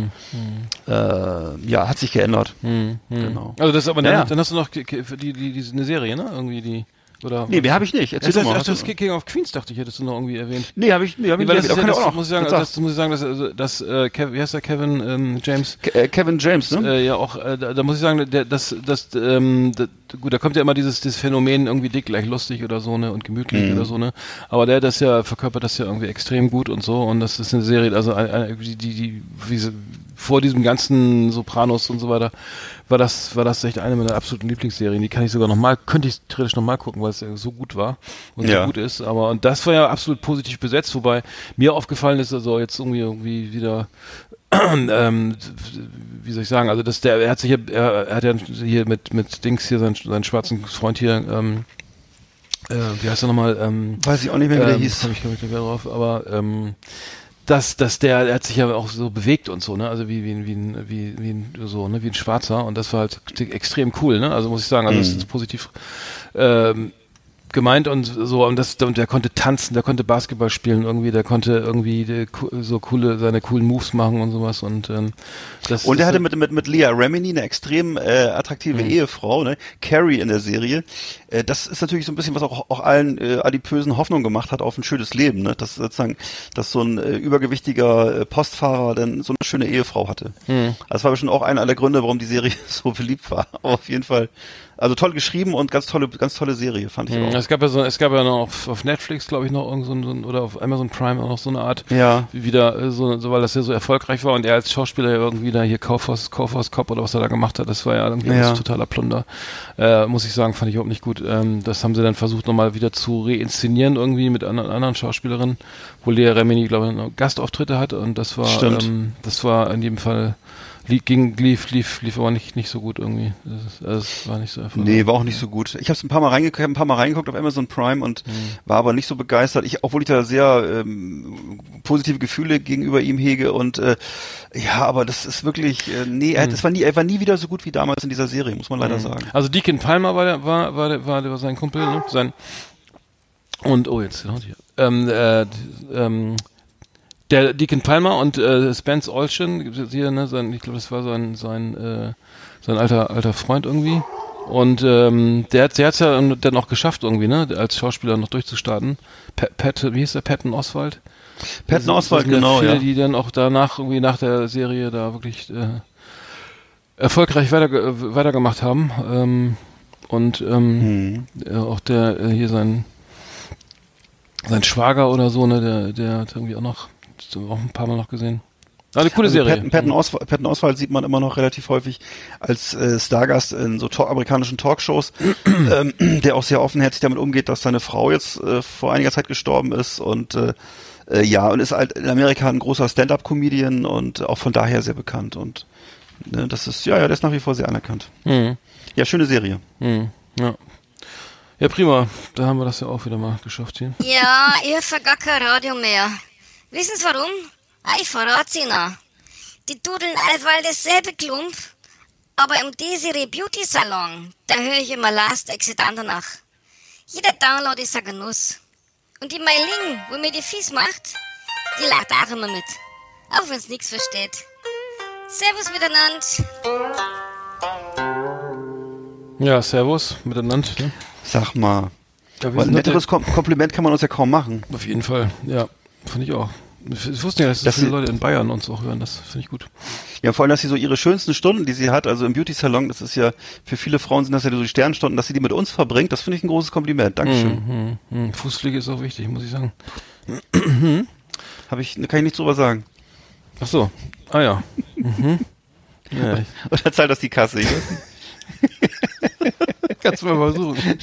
äh, ja, hat sich geändert. Hm, hm. Genau. Also das ist aber dann, Naja. dann hast du noch die, die, die, eine Serie, ne? Irgendwie die. Oder Nee, mehr habe ich nicht. Erzähl das, doch mal. ach, das King of Queens dachte ich, hättest du noch irgendwie erwähnt. nee, habe ich, nee, hab ich Nee, weil das nicht. ist ja, Kann ich das, auch muss ich sagen, Sag. das muss ich sagen, dass, also, dass äh, Kev, wie heißt der Kevin ähm, James? Ke- äh, Kevin James, ne? Äh, ja, auch, äh, da, da muss ich sagen, der, das, das, ähm, da, gut, da kommt ja immer dieses, dieses Phänomen irgendwie dick gleich lustig oder so, ne, und gemütlich Mhm. oder so, ne. Aber der das ja verkörpert das ja irgendwie extrem gut und so und das ist eine Serie, also ein- ein- die, die, die wie sie, vor diesem ganzen Sopranos und so weiter, war das, war das echt eine meiner absoluten Lieblingsserien. Die kann ich sogar nochmal, könnte ich theoretisch nochmal gucken, weil es ja so gut war und Ja. so gut ist. Aber und das war ja absolut positiv besetzt, wobei mir aufgefallen ist, also jetzt irgendwie irgendwie wieder ähm, wie soll ich sagen, also dass der, er hat sich ja, er, er hat ja hier mit, mit Dings hier, seinen, seinen schwarzen Freund hier, ähm, äh, wie heißt er nochmal, ähm, Weiß ich auch nicht mehr, wie der ähm, hieß. Komm ich, ich nicht mehr drauf, aber ähm, dass, dass der, er hat sich ja auch so bewegt und so, ne? Also wie, wie, ein- wie, ein- wie, wie ein, so, ne? Wie ein Schwarzer und das war halt extrem cool, ne? Also muss ich sagen, also das ist positiv ähm, gemeint und so und das und der konnte tanzen, der konnte Basketball spielen irgendwie, der konnte irgendwie so coole seine coolen Moves machen und sowas und ähm, das Und er hatte mit, mit, mit Leah Remini eine extrem äh, attraktive Mhm. Ehefrau, ne? Carrie in der Serie. Äh, das ist natürlich so ein bisschen, was auch, auch allen äh, Adipösen Hoffnung gemacht hat auf ein schönes Leben, ne? Dass sozusagen, dass so ein äh, übergewichtiger äh, Postfahrer dann so eine schöne Ehefrau hatte. Mhm. Das war bestimmt auch einer der Gründe, warum die Serie so beliebt war. Aber auf jeden Fall, also toll geschrieben und ganz tolle, ganz tolle Serie, fand ich Mhm. auch. Es gab ja so, es gab ja noch auf, auf Netflix, glaube ich, noch irgend so ein, oder auf Amazon Prime auch noch so eine Art, Ja. wieder, äh, so, so, weil das ja so erfolgreich war und er als Schauspieler ja irgendwie da hier Kaufhaus, Kaufhaus Cop oder was er da gemacht hat, das war ja irgendwie Ja. totaler Plunder. Äh, muss ich sagen, fand ich überhaupt nicht gut. Ähm, das haben sie dann versucht nochmal wieder zu reinszenieren irgendwie mit anderen, anderen Schauspielerinnen, wo Lea Remini, glaube ich, noch Gastauftritte hat und das war, ähm, das war in jedem Fall, ging, lief, lief, lief aber nicht, nicht so gut irgendwie. Das, ist- also, es war nicht so erfolgreich. Nee, war auch nicht so gut. Ich habe es ein paar Mal reingeguckt, hab ein paar Mal reingeguckt auf Amazon Prime und Mhm. war aber nicht so begeistert. Ich, obwohl ich da sehr ähm, positive Gefühle gegenüber ihm hege und äh, ja, aber das ist wirklich äh, nee, er, das war nie, er war nie wieder so gut wie damals in dieser Serie, muss man leider sagen. Also Deacon Palmer war der, war, war, der, war, der, war sein Kumpel, ne? Sein und oh jetzt genau hier. Ähm, äh, ähm, der Deacon Palmer und äh, Spence Olshin, hier, ne, sein, ich glaube, das war sein sein äh, sein alter alter Freund irgendwie. Und ähm, der hat der hat's ja dann auch geschafft irgendwie, ne, als Schauspieler noch durchzustarten. Pat, Pat wie hieß der Patton Oswald? Patton Oswald, genau, viele, ja. die dann auch danach irgendwie nach der Serie da wirklich äh, erfolgreich weiter, äh, weitergemacht haben. Ähm, und ähm, Hm. äh, auch der äh, hier sein sein Schwager oder so, ne, der, der hat irgendwie auch noch, auch ein paar Mal noch gesehen. Ah, eine coole Also Serie. Patton, Patton, Oswald, Patton Oswald sieht man immer noch relativ häufig als äh, Stargast in so to amerikanischen Talkshows, ähm, der auch sehr offenherzig damit umgeht, dass seine Frau jetzt äh, vor einiger Zeit gestorben ist und äh, äh, ja, und ist halt in Amerika ein großer Stand-up-Comedian und auch von daher sehr bekannt und ne, das ist, ja, ja, der ist nach wie vor sehr anerkannt. Mhm. Ja, schöne Serie. Mhm. Ja. Ja, prima. Da haben wir das ja auch wieder mal geschafft hier. Ja, ich höre gar kein Radio mehr. Wissen Sie warum? Ah, Ich verrat's Ihnen. Die dudeln allweil dasselbe Klump, aber im Desiree Beauty Salon, da höre ich immer Last Exit Andernach. Jeder Download ist ein Genuss. Und die Meiling, wo mir die Fies macht, die lacht auch immer mit. Auch wenn's nix versteht. Servus miteinander. Ja, Servus miteinander. Ne? Sag mal. Ja, ein netteres Kom Kompliment kann man uns ja kaum machen. Auf jeden Fall, ja. Finde ich auch. Ich wusste ja, dass Das viele ist- Leute in Bayern uns auch hören. Das finde ich gut. Ja, vor allem, dass sie so ihre schönsten Stunden, die sie hat, also im Beauty-Salon, das ist ja, für viele Frauen sind das ja so die Sternstunden, dass sie die mit uns verbringt, das finde ich ein großes Kompliment. Dankeschön. Mhm. Mhm. Fußpflege ist auch wichtig, muss ich sagen. Habe ich, kann ich nichts drüber sagen. Ach so. Ah ja. Mhm. ja Oder zahlt das die Kasse? Kannst du mal versuchen.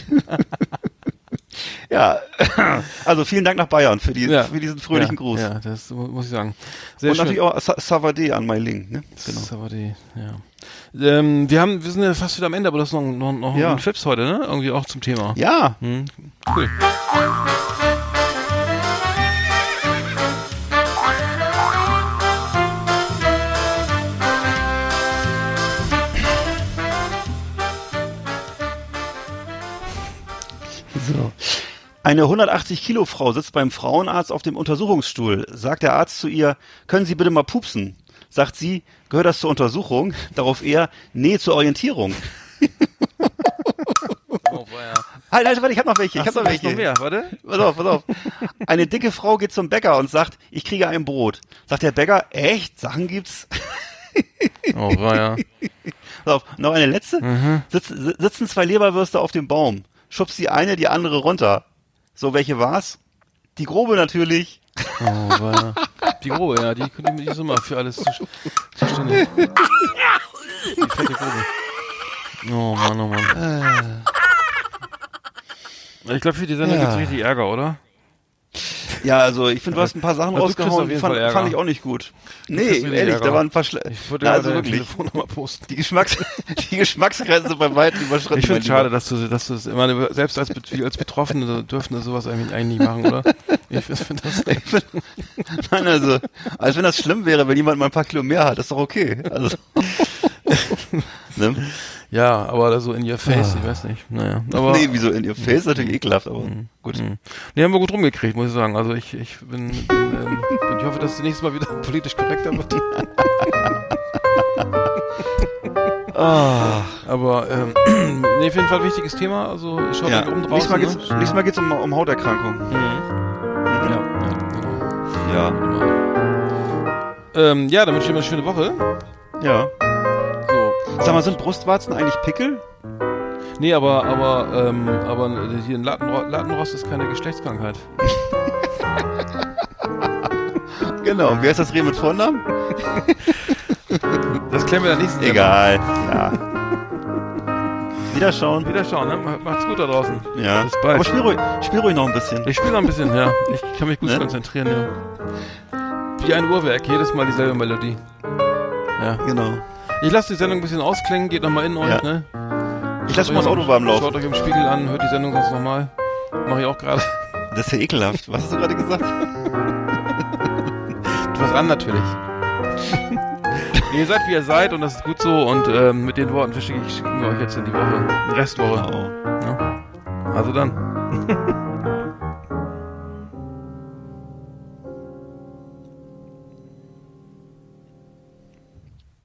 Ja, also vielen Dank nach Bayern für, die, Ja. für diesen fröhlichen ja, Gruß. Ja, das mu- muss ich sagen. Sehr Und schön. natürlich auch Sa Savade an Meiling, ne? Genau. Savadi, ja. Ähm, wir haben, wir sind ja fast wieder am Ende, aber das ist noch, noch, noch Ja. ein Fips heute, ne? Irgendwie auch zum Thema. Ja, Hm, cool. So. Eine 180 Kilo Frau sitzt beim Frauenarzt auf dem Untersuchungsstuhl. Sagt der Arzt zu ihr, können Sie bitte mal pupsen? Sagt sie, gehört das zur Untersuchung? Darauf er, nee, zur Orientierung. Oh. Halt, halt, warte, ich hab noch welche, ich hab noch welche. noch mehr, warte. Pass auf, pass auf. Eine dicke Frau geht zum Bäcker und sagt, ich kriege ein Brot. Sagt der Bäcker, echt? Sachen gibt's? Oh, ja. Pass auf, noch eine letzte. Mhm. Sitz, si- sitzen zwei Leberwürste auf dem Baum. Schubst die eine, die andere runter. So, welche war's? Die grobe natürlich. Oh. Die grobe, ja, die, die, die ist immer für alles zu- zuständig. Die fette Grobe. Oh Mann, oh Mann. Ich glaube, für die Sendung Ja. gibt's richtig Ärger, oder? Ja, also ich finde, du hast ein paar Sachen auf rausgehauen, die fand, fand ich auch nicht gut. Nee, ehrlich, Ärger. da waren ein paar Schle Ich würde Na, also wirklich. Telefonnummer posten. Die, Geschmacks die Geschmacksgrenze bei weitem überschritten. Ich finde es schade, Lieber. dass du, dass du das immer, selbst als, als Betroffene dürfen das sowas eigentlich, eigentlich nicht machen, oder? Ich finde das, Ich find, nein, also, als wenn das schlimm wäre, wenn jemand mal ein paar Kilo mehr hat, ist doch okay. Also, ne? Ja, aber so in your face, ich weiß nicht. Naja, aber. nee, wieso in ihr Face natürlich ekelhaft, aber gut. Mhm. Nee, haben wir gut rumgekriegt, muss ich sagen. Also ich, ich bin, bin, ähm, bin ich hoffe, dass es nächstes Mal wieder politisch korrekter wird. Ah, Aber ähm, nee, auf jeden Fall wichtiges Thema. Also schaut ja. euch um Nächstes. Mal geht's, ne? nächstes Mal geht's um, um Hauterkrankungen. Mhm. Ja, ja, genau. Ja. Ähm, ja, dann wünsche ich dir eine schöne Woche. ja. Sag mal, sind Brustwarzen eigentlich Pickel? Nee, aber, aber, ähm, aber hier ein Latenro Latenrost ist keine Geschlechtskrankheit. Genau. Wer ist das Reh mit Vornamen? Das klären wir der nächsten Egal. Ja. Wiederschauen. Sendung. Wieder schauen, ne? Macht's gut da draußen. Ja. Bis bald. Aber spiel ruhig, spiel ruhig noch ein bisschen. Ich spiele noch ein bisschen, ja. Ich kann mich gut Ne? konzentrieren, ja. Wie ein Uhrwerk, jedes Mal dieselbe Melodie. Ja. Genau. Ich lasse die Sendung ein bisschen ausklingen, geht nochmal in euch, Ja. ne? Ich lasse mal das Auto warm laufen. Schaut euch im Spiegel an, hört die Sendung sonst nochmal. Mache ich auch gerade. Das ist ja ekelhaft. Was hast du gerade gesagt? Was an natürlich. ihr seid wie ihr seid und das ist gut so und ähm, mit den Worten verschicke ich schicken wir euch jetzt in die Woche, Restwoche. Genau. Ja. Also dann.